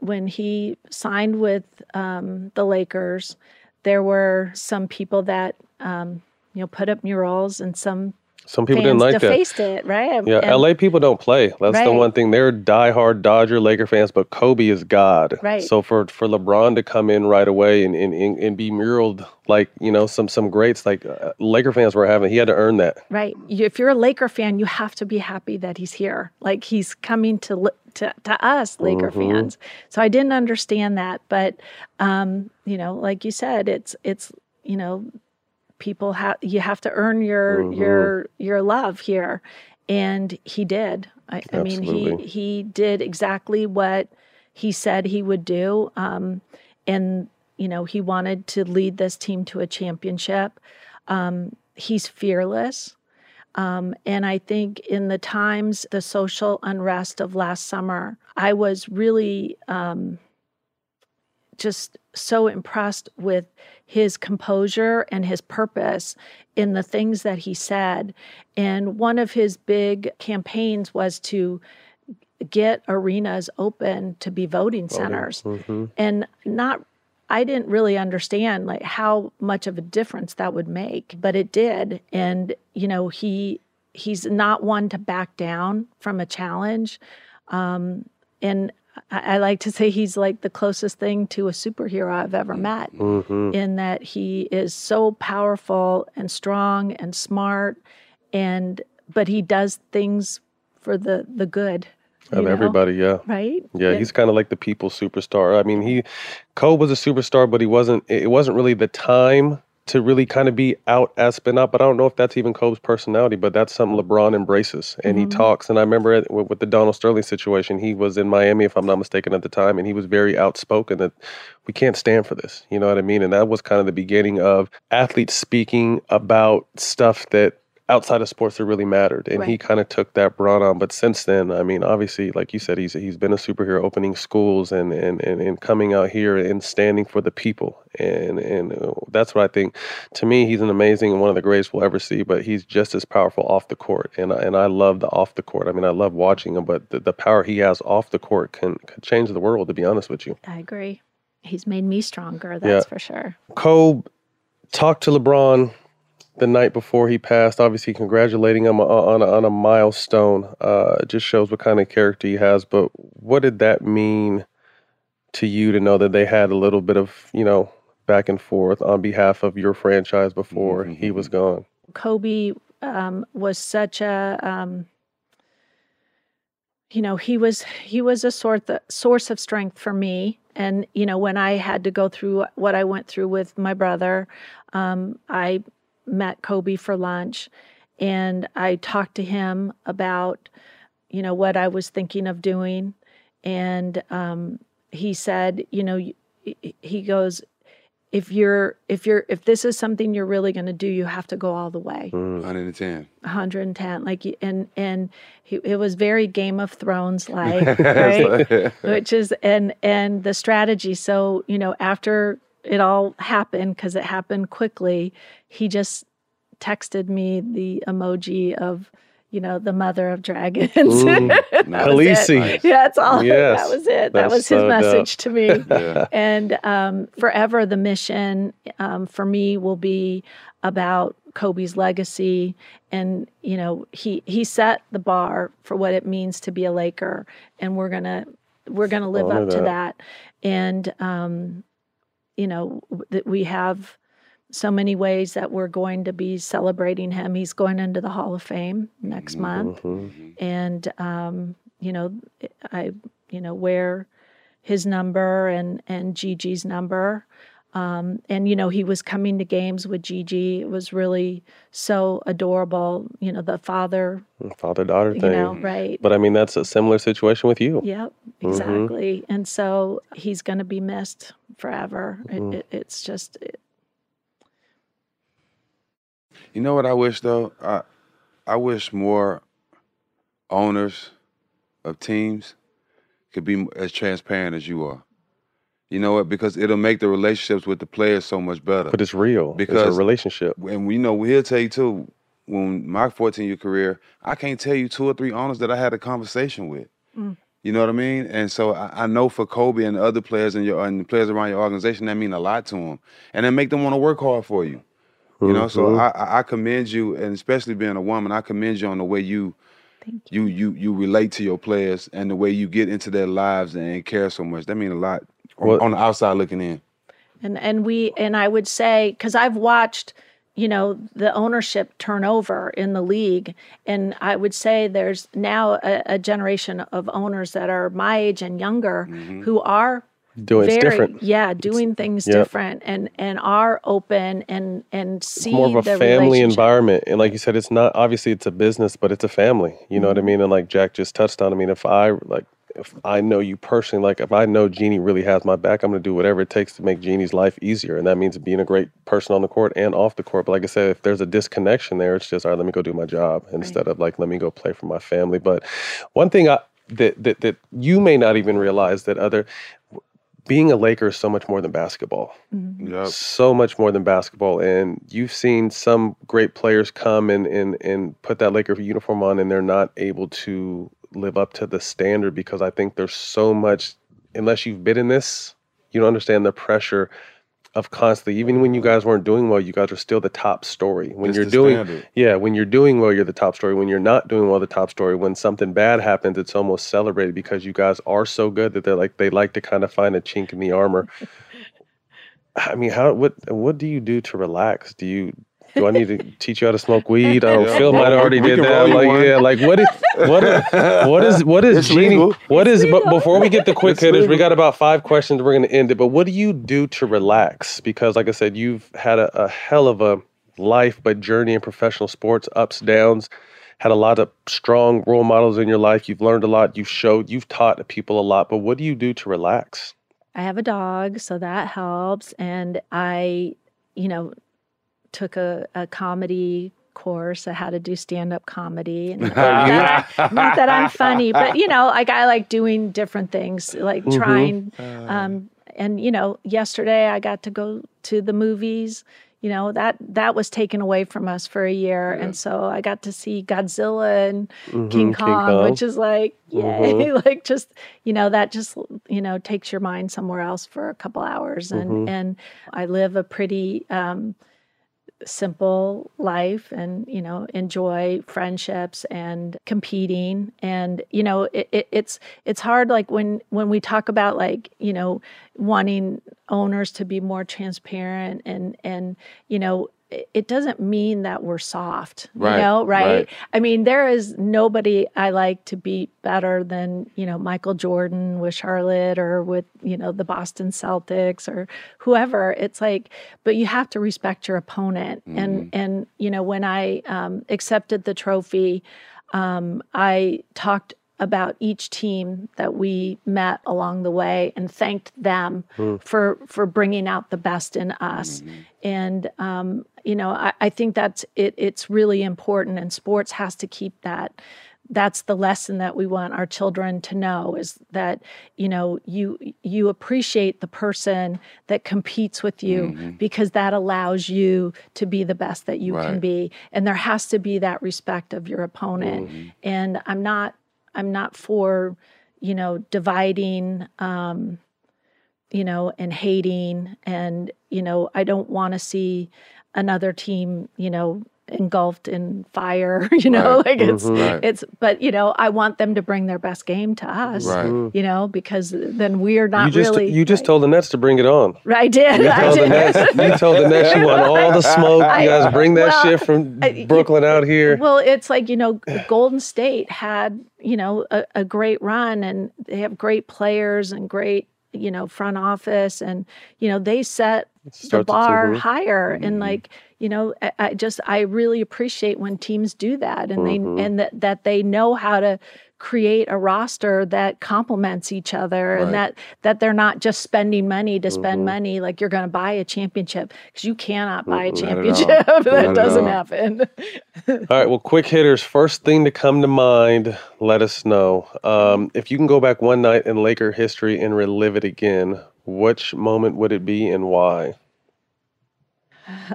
When he signed with um, the Lakers, there were some people that um, you know put up murals and some some people didn't like defaced that. it, right? Yeah, and, LA people don't play. That's right. the one thing. They're diehard Dodger Laker fans, but Kobe is God. Right. So for for LeBron to come in right away and and, and be muraled like you know some some greats like uh, Laker fans were having, he had to earn that. Right. If you're a Laker fan, you have to be happy that he's here. Like he's coming to to, to us Laker mm-hmm. fans. So I didn't understand that, but um, you know, like you said, it's it's you know people have you have to earn your mm-hmm. your your love here. And he did. I, I, mean he he did exactly what he said he would do. Um, and you know he wanted to lead this team to a championship. Um, he's fearless. Um, and I think in the times, the social unrest of last summer, I was really um, just so impressed with his composure and his purpose in the things that he said. And one of his big campaigns was to get arenas open to be voting centers. Mm-hmm. And not I didn't really understand like how much of a difference that would make, but it did. And you know, he he's not one to back down from a challenge. Um, and I, I like to say he's like the closest thing to a superhero I've ever mm. met, mm-hmm. in that he is so powerful and strong and smart, and but he does things for the the good of know? everybody. Yeah, right. Yeah, yeah. he's kind of like the people superstar. I mean, he Kobe was a superstar, but he wasn't. It wasn't really the time to really kind of be out as spin out. But I don't know if that's even Kobe's personality, but that's something LeBron embraces and mm-hmm. he talks. And I remember it, with, with, the Donald Sterling situation, he was in Miami, if I'm not mistaken, at the time, and he was very outspoken that we can't stand for this. You know what I mean? And that was kind of the beginning of athletes speaking about stuff that outside of sports that really mattered. And right. he kind of took that broad on. But since then, I mean, obviously, like you said, he's he's been a superhero opening schools and and, and, and coming out here and standing for the people. And and uh, that's what I think. To me, he's an amazing and one of the greatest we'll ever see. But he's just as powerful off the court. And and I love the off the court. I mean, I love watching him. But the, the power he has off the court can, can change the world. To be honest with you, I agree. He's made me stronger. That's yeah. for sure. Kobe talked to LeBron the night before he passed, obviously congratulating him on a, on a milestone. Uh, it just shows what kind of character he has. But what did that mean to you to know that they had a little bit of, you know, back and forth on behalf of your franchise before Mm-hmm, he was gone. Kobe um, was such a, um, you know, he was he was a sort of source of strength for me. And you know, when I had to go through what I went through with my brother, um, I met Kobe for lunch, and I talked to him about, you know, what I was thinking of doing, and um, he said, you know, he goes, if you're if you're if this is something you're really going to do you have to go all the way Mm. 110. 110 like and and he, it was very game of thrones [laughs] like right which is and and the strategy so you know after it all happened because it happened quickly he just texted me the emoji of you know the mother of dragons. [laughs] That was it. Yeah that's all Yes, that was it that was his so dope. message to me Yeah. and um, forever the mission um, for me will be about Kobe's legacy, and you know he he set the bar for what it means to be a Laker, and we're gonna we're gonna live Honor up to that. that, and um, you know that we have so many ways that we're going to be celebrating him. He's going into the Hall of Fame next month Mhm. and um, you know I you know wear his number and and Gigi's number. Um, and you know he was coming to games with Gigi. It was really so adorable. You know the father, Father daughter you thing. know, right? But I mean, that's a similar situation with you. Yep, Mhm. exactly. And so he's going to be missed forever. Mhm. It, it, it's just it, You know what I wish though? I I wish more owners of teams could be as transparent as you are. You know what? Because it'll make the relationships with the players so much better. But it's real. it's Because- a relationship. and we know we'll tell you too. When my 14 year career, I can't tell you two or three owners that I had a conversation with. Mm. You know what I mean? And so I, I know for Kobe and other players and your and the players around your organization, that mean a lot to them, and that make them want to work hard for you. You know, so Mhm. I, I I commend you, and especially being a woman, I commend you on the way you thank you you you relate to your players and the way you get into their lives and care so much. That mean a lot on, Well- on the outside looking in. and and we and I would say because I've watched you know the ownership turnover in the league and I would say there's now a, a generation of owners that are my age and younger who are Doing very different. yeah doing things different and and are open and and see It's more of a the family environment. And like you said, it's not obviously it's a business, but it's a family. You know what I Mm-hmm. mean? And like Jack just touched on, I mean, if I like if I know you personally, like if I know Jeanie really has my back, I'm gonna do whatever it takes to make Jeanie's life easier. And that means being a great person on the court and off the court. But like I said, if there's a disconnection there, it's just all right, let me go do my job instead of like let me go play for my family. But one thing I that that that you may not even realize that other being a Laker is so much more than basketball Mhm. Yep. so much more than basketball. And you've seen some great players come and and and put that Laker uniform on, and they're not able to live up to the standard because I think there's so much. Unless you've been in this, you don't understand the pressure of constantly. Even when you guys weren't doing well, you guys are still the top story. When It's you're doing, standard. yeah, when you're doing well, you're the top story. When you're not doing well, the top story. When something bad happens, it's almost celebrated because you guys are so good that they're like they like to kind of find a chink in the armor. [laughs] I mean, how what what do you do to relax? Do you do I need to teach you how to smoke weed? Oh, Yeah. Phil might We- already we did that. Like, one. yeah, like what is what is what is what is It's Jeanie? legal. What is but before we get the quick It's hitters, we got about five questions. We're gonna end it. But what do you do to relax? Because like I said, you've had a, a hell of a life, but journey in professional sports, ups, downs. Had a lot of strong role models in your life. You've learned a lot. You've showed. You've taught people a lot. But what do you do to relax? I have a dog, so that helps. And I, you know, took a, a comedy course on how to do stand up comedy. And [laughs] not, that I, not that I'm funny, but you know, like I like doing different things, like Mhm. trying. Uh, Um, and you know, yesterday I got to go to the movies. You know that that was taken away from us for a year, Yeah. and so I got to see Godzilla and Mhm, King, Kong, which is like, yay, Mhm. [laughs] like just, you know, that just, you know, takes your mind somewhere else for a couple hours. And, Mhm. and I live a pretty, um, simple life and you know enjoy friendships and competing. And you know it, it, it's it's hard like when when we talk about like you know wanting owners to be more transparent and and you know it doesn't mean that we're soft, you know, right? right. I mean, there is nobody I like to beat better than, you know, Michael Jordan with Charlotte or with, you know, the Boston Celtics or whoever. It's like, but you have to respect your opponent. And and you know, when I um, accepted the trophy, um, I talked about each team that we met along the way and thanked them hmm. for for bringing out the best in us. Mm-hmm. And um, you know, I, I think that's it. It's really important, and sports has to keep that. That's the lesson that we want our children to know is that you know you you appreciate the person that competes with you mm-hmm. because that allows you to be the best that you can be and there has to be that respect of your opponent mm-hmm. and i'm not i'm not for you know dividing um you know and hating and you know i don't want to see another team you know engulfed in fire [laughs] you know Right. like it's mm-hmm. Right. it's but you know i want them to bring their best game to us Right. Mm-hmm. you know because then we're not you just really you just right. told the Nets to bring it on. [laughs] i did You [laughs] i told the did Nets. You told the Nets you want all the smoke. You guys bring that well, shit from I- Brooklyn out here. Well, it's like, you know, Golden State had, you know, a, a great run and they have great players and great, you know, front office and, you know, they set the bar higher and like, you know, I, I just I really appreciate when teams do that and Mhm. they and that that they know how to create a roster that complements each other Right. and that that they're not just spending money to spend Mhm. money like you're going to buy a championship because you cannot buy a championship [laughs] that doesn't happen All right, well, quick hitters. First thing to come to mind, let us know. Um, if you can go back one night in Laker history and relive it again, which moment would it be and why?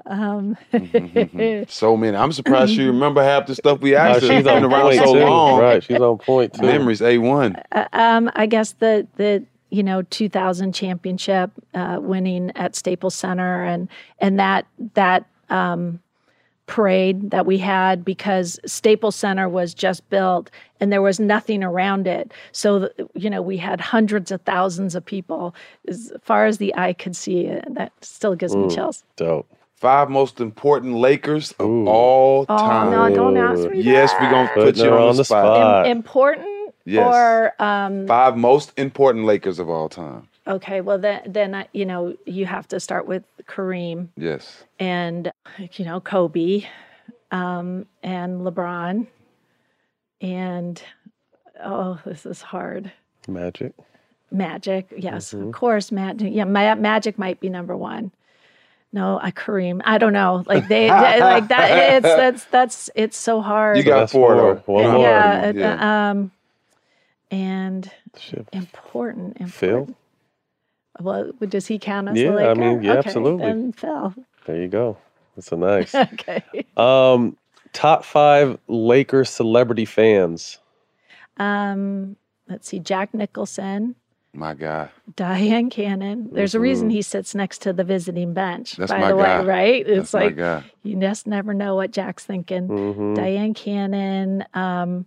um So many. I'm surprised you remember half the stuff we asked. her. she's It's on been around so too. long. Right, she's on point too. Memories A one. Uh, um, I guess the the you know 2000 championship uh, winning at Staples Center and and that that um, parade that we had because Staples Center was just built and there was nothing around it. So you know we had hundreds of thousands of people as far as the eye could see. And That still gives me Mm. chills. Dope. Five most important Lakers of Ooh. all Oh time. no! Don't ask me. Yes, we're gonna that. put you on, on the the spot. spot. Im- important Yes. or um, Five most important Lakers of all time. Okay. Well then, then I, you know you have to start with Kareem. Yes. and you know Kobe um, and LeBron and oh this is hard Magic. Magic yes Mhm. of course Magic yeah Ma- Magic might be number one no I Kareem I don't know like they, they- [laughs] like that it's that's that's it's so hard You got that's four, four. though. One more. yeah, Yeah. um and Shit. important Phil. Important well does he count as Yeah, a I Laker? mean, yeah, okay, absolutely. then Phil There you go. That's a nice. [laughs] okay um, top five Lakers celebrity fans. Um, let's see, Jack Nicholson, My guy. Dyan Cannon. There's a reason he sits next to the visiting bench, That's by my the guy. way, right? That's It's like my guy. you just never know what Jack's thinking. Mhm. Dyan Cannon. Um,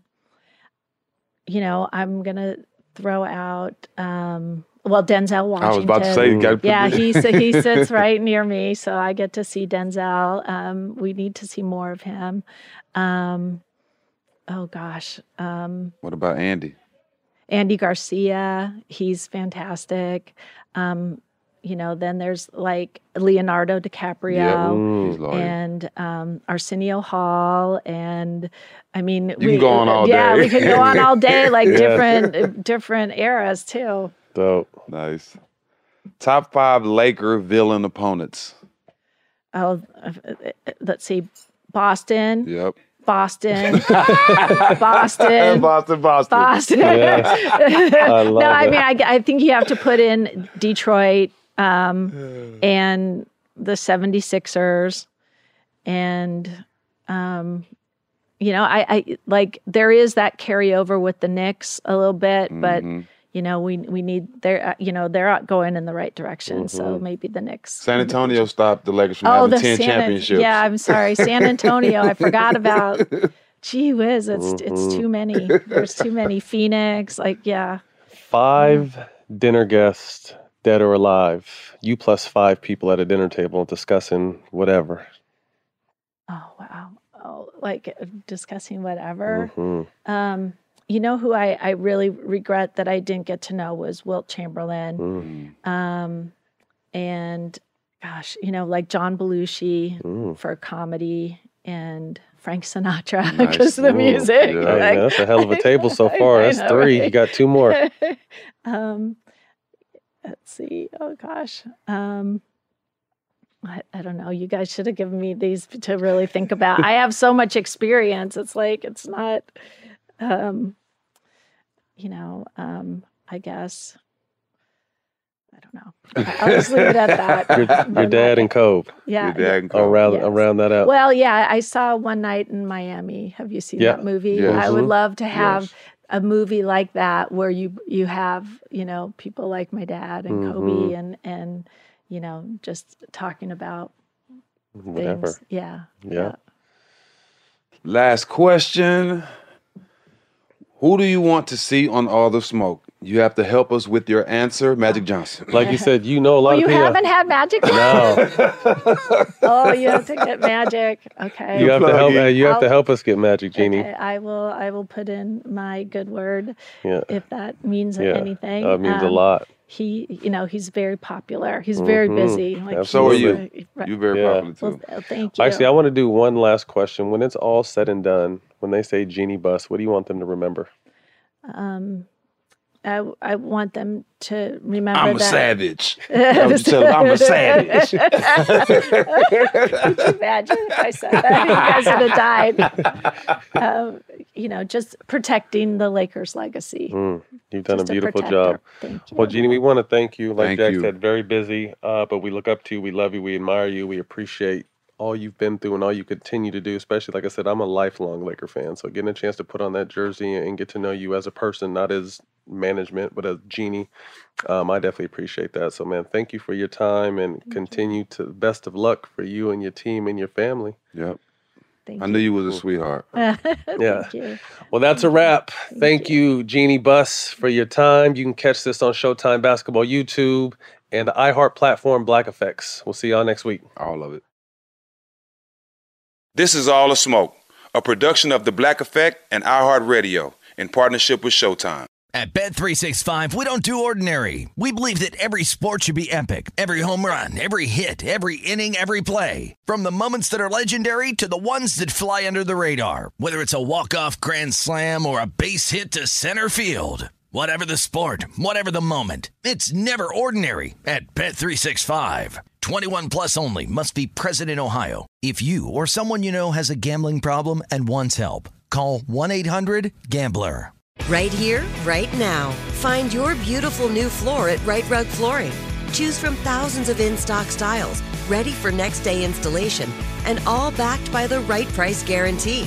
you know, I'm gonna throw out um, well Denzel Washington. I was about to say you got to put Yeah, he he [laughs] sits right near me, so I get to see Denzel. Um, we need to see more of him. Um, oh gosh, um, What about Andy? Andy Garcia, he's fantastic. Um, you know, then there's like Leonardo DiCaprio Yeah, and um, Arsenio Hall, and I mean, You can go on all yeah, day. we can go on all [laughs] day, like Yeah. different different eras too. Dope. Nice. Top five Laker villain opponents. Oh, uh, let's see, Boston, Yep. Boston, [laughs] Boston. Boston, Boston. Boston. Yes. [laughs] I love no, I mean, I, I think you have to put in Detroit um, [sighs] and the 76ers. And, um, you know, I, I like there is that carryover with the Knicks a little bit, but, Mhm. You know, we we need they're uh, you know they're going in the right direction. So Mhm. maybe the Knicks. San Antonio stopped the Lakers from Oh, having the 10 San, championships. Yeah, I'm sorry, San Antonio. I forgot [laughs] about. Gee whiz, it's it's Mhm. too many. There's too many. Phoenix, like yeah. Five dinner guests, dead or alive. You plus five people at a dinner table discussing whatever. Oh wow. Oh, like uh, discussing whatever. Mhm. Um, you know who I, I really regret that I didn't get to know was Wilt Chamberlain. Mm. Um, and gosh, you know, like John Belushi Mm. for comedy and Frank Sinatra [laughs] Nice. of the music. Yeah, like- that's a hell of a table so [laughs] far. I That's know, three. You got two more. [laughs] um, let's see. Oh gosh. Um, I, I don't know. You guys should have given me these to really think about. I have so much experience. It's like it's not. Um, you know. Um, I guess. I don't know. I- I'll just leave it at that. Your, your dad and Cove. Yeah. Your dad and I'll Kobe. round, Yes. I'll that out. Well, yeah, I saw one night in Miami. Have you seen Yeah. that movie? Yes. I would Mhm. love to have Yes. a movie like that where you you have you know people like my dad and Kobe Mhm. and and you know just talking about Whatever. things. Yeah. Yeah. Last question. Who do you want to see on All the Smoke? You have to help us with your answer, Magic Johnson. [laughs] Like you said, you know a lot Oh, of you people. haven't had magic yet? No, [laughs] oh, you have to get magic. Okay. you have to help. Plug. You have to I'll- help us get Magic Jeanie. Okay, I will. I will put in my good word Yeah, if that means yeah. anything. That means a Um, lot. He, you know, he's very popular. He's very Mhm. busy. Like So are you. uh, right. You're very Yeah. popular too. Well, thank you. Actually, I want to do one last question. When it's all said and done, when they say Jeanie Buss, what do you want them to remember? um, I, I want them to remember I'm a that. savage. That was [laughs] you tell I'm a savage. Could you imagine if I said that? You guys would have died. [laughs] Um, you know, just protecting the Lakers' legacy. Mm, you've done Just a beautiful protector. job. Thank you. Well, Jeanie, we want to thank you. Like Thank Jack you. said, very busy, uh, but we look up to you. We love you. We admire you. We appreciate all you've been through and all you continue to do. Especially, like I said, I'm a lifelong Laker fan. So getting a chance to put on that jersey and get to know you as a person, not as management, but as Jeanie, um, I definitely appreciate that. So, man, thank you for your time and continue to best of luck for you and your team and your family. Yep. Thank I knew you was a sweetheart. [laughs] Thank [laughs] Yeah. you. Well, that's a wrap. Thank you, Jeanie Buss, for your time. You can catch this on Showtime Basketball YouTube and the iHeart platform Black Effects. We'll see y'all next week. All of it. This is All the Smoke, a production of The Black Effect and iHeartRadio in partnership with Showtime. At Bet365, we don't do ordinary. We believe that every sport should be epic. Every home run, every hit, every inning, every play. From the moments that are legendary to the ones that fly under the radar. Whether it's a walk-off grand slam or a base hit to center field. Whatever the sport, whatever the moment. It's never ordinary at Bet365. 21 plus only must be present in Ohio. If you or someone you know has a gambling problem and wants help, call 1-800-GAMBLER. Right here, right now. Find your beautiful new floor at Rite Rug Flooring. Choose from thousands of in stock styles, ready for next day installation, and all backed by the right price guarantee.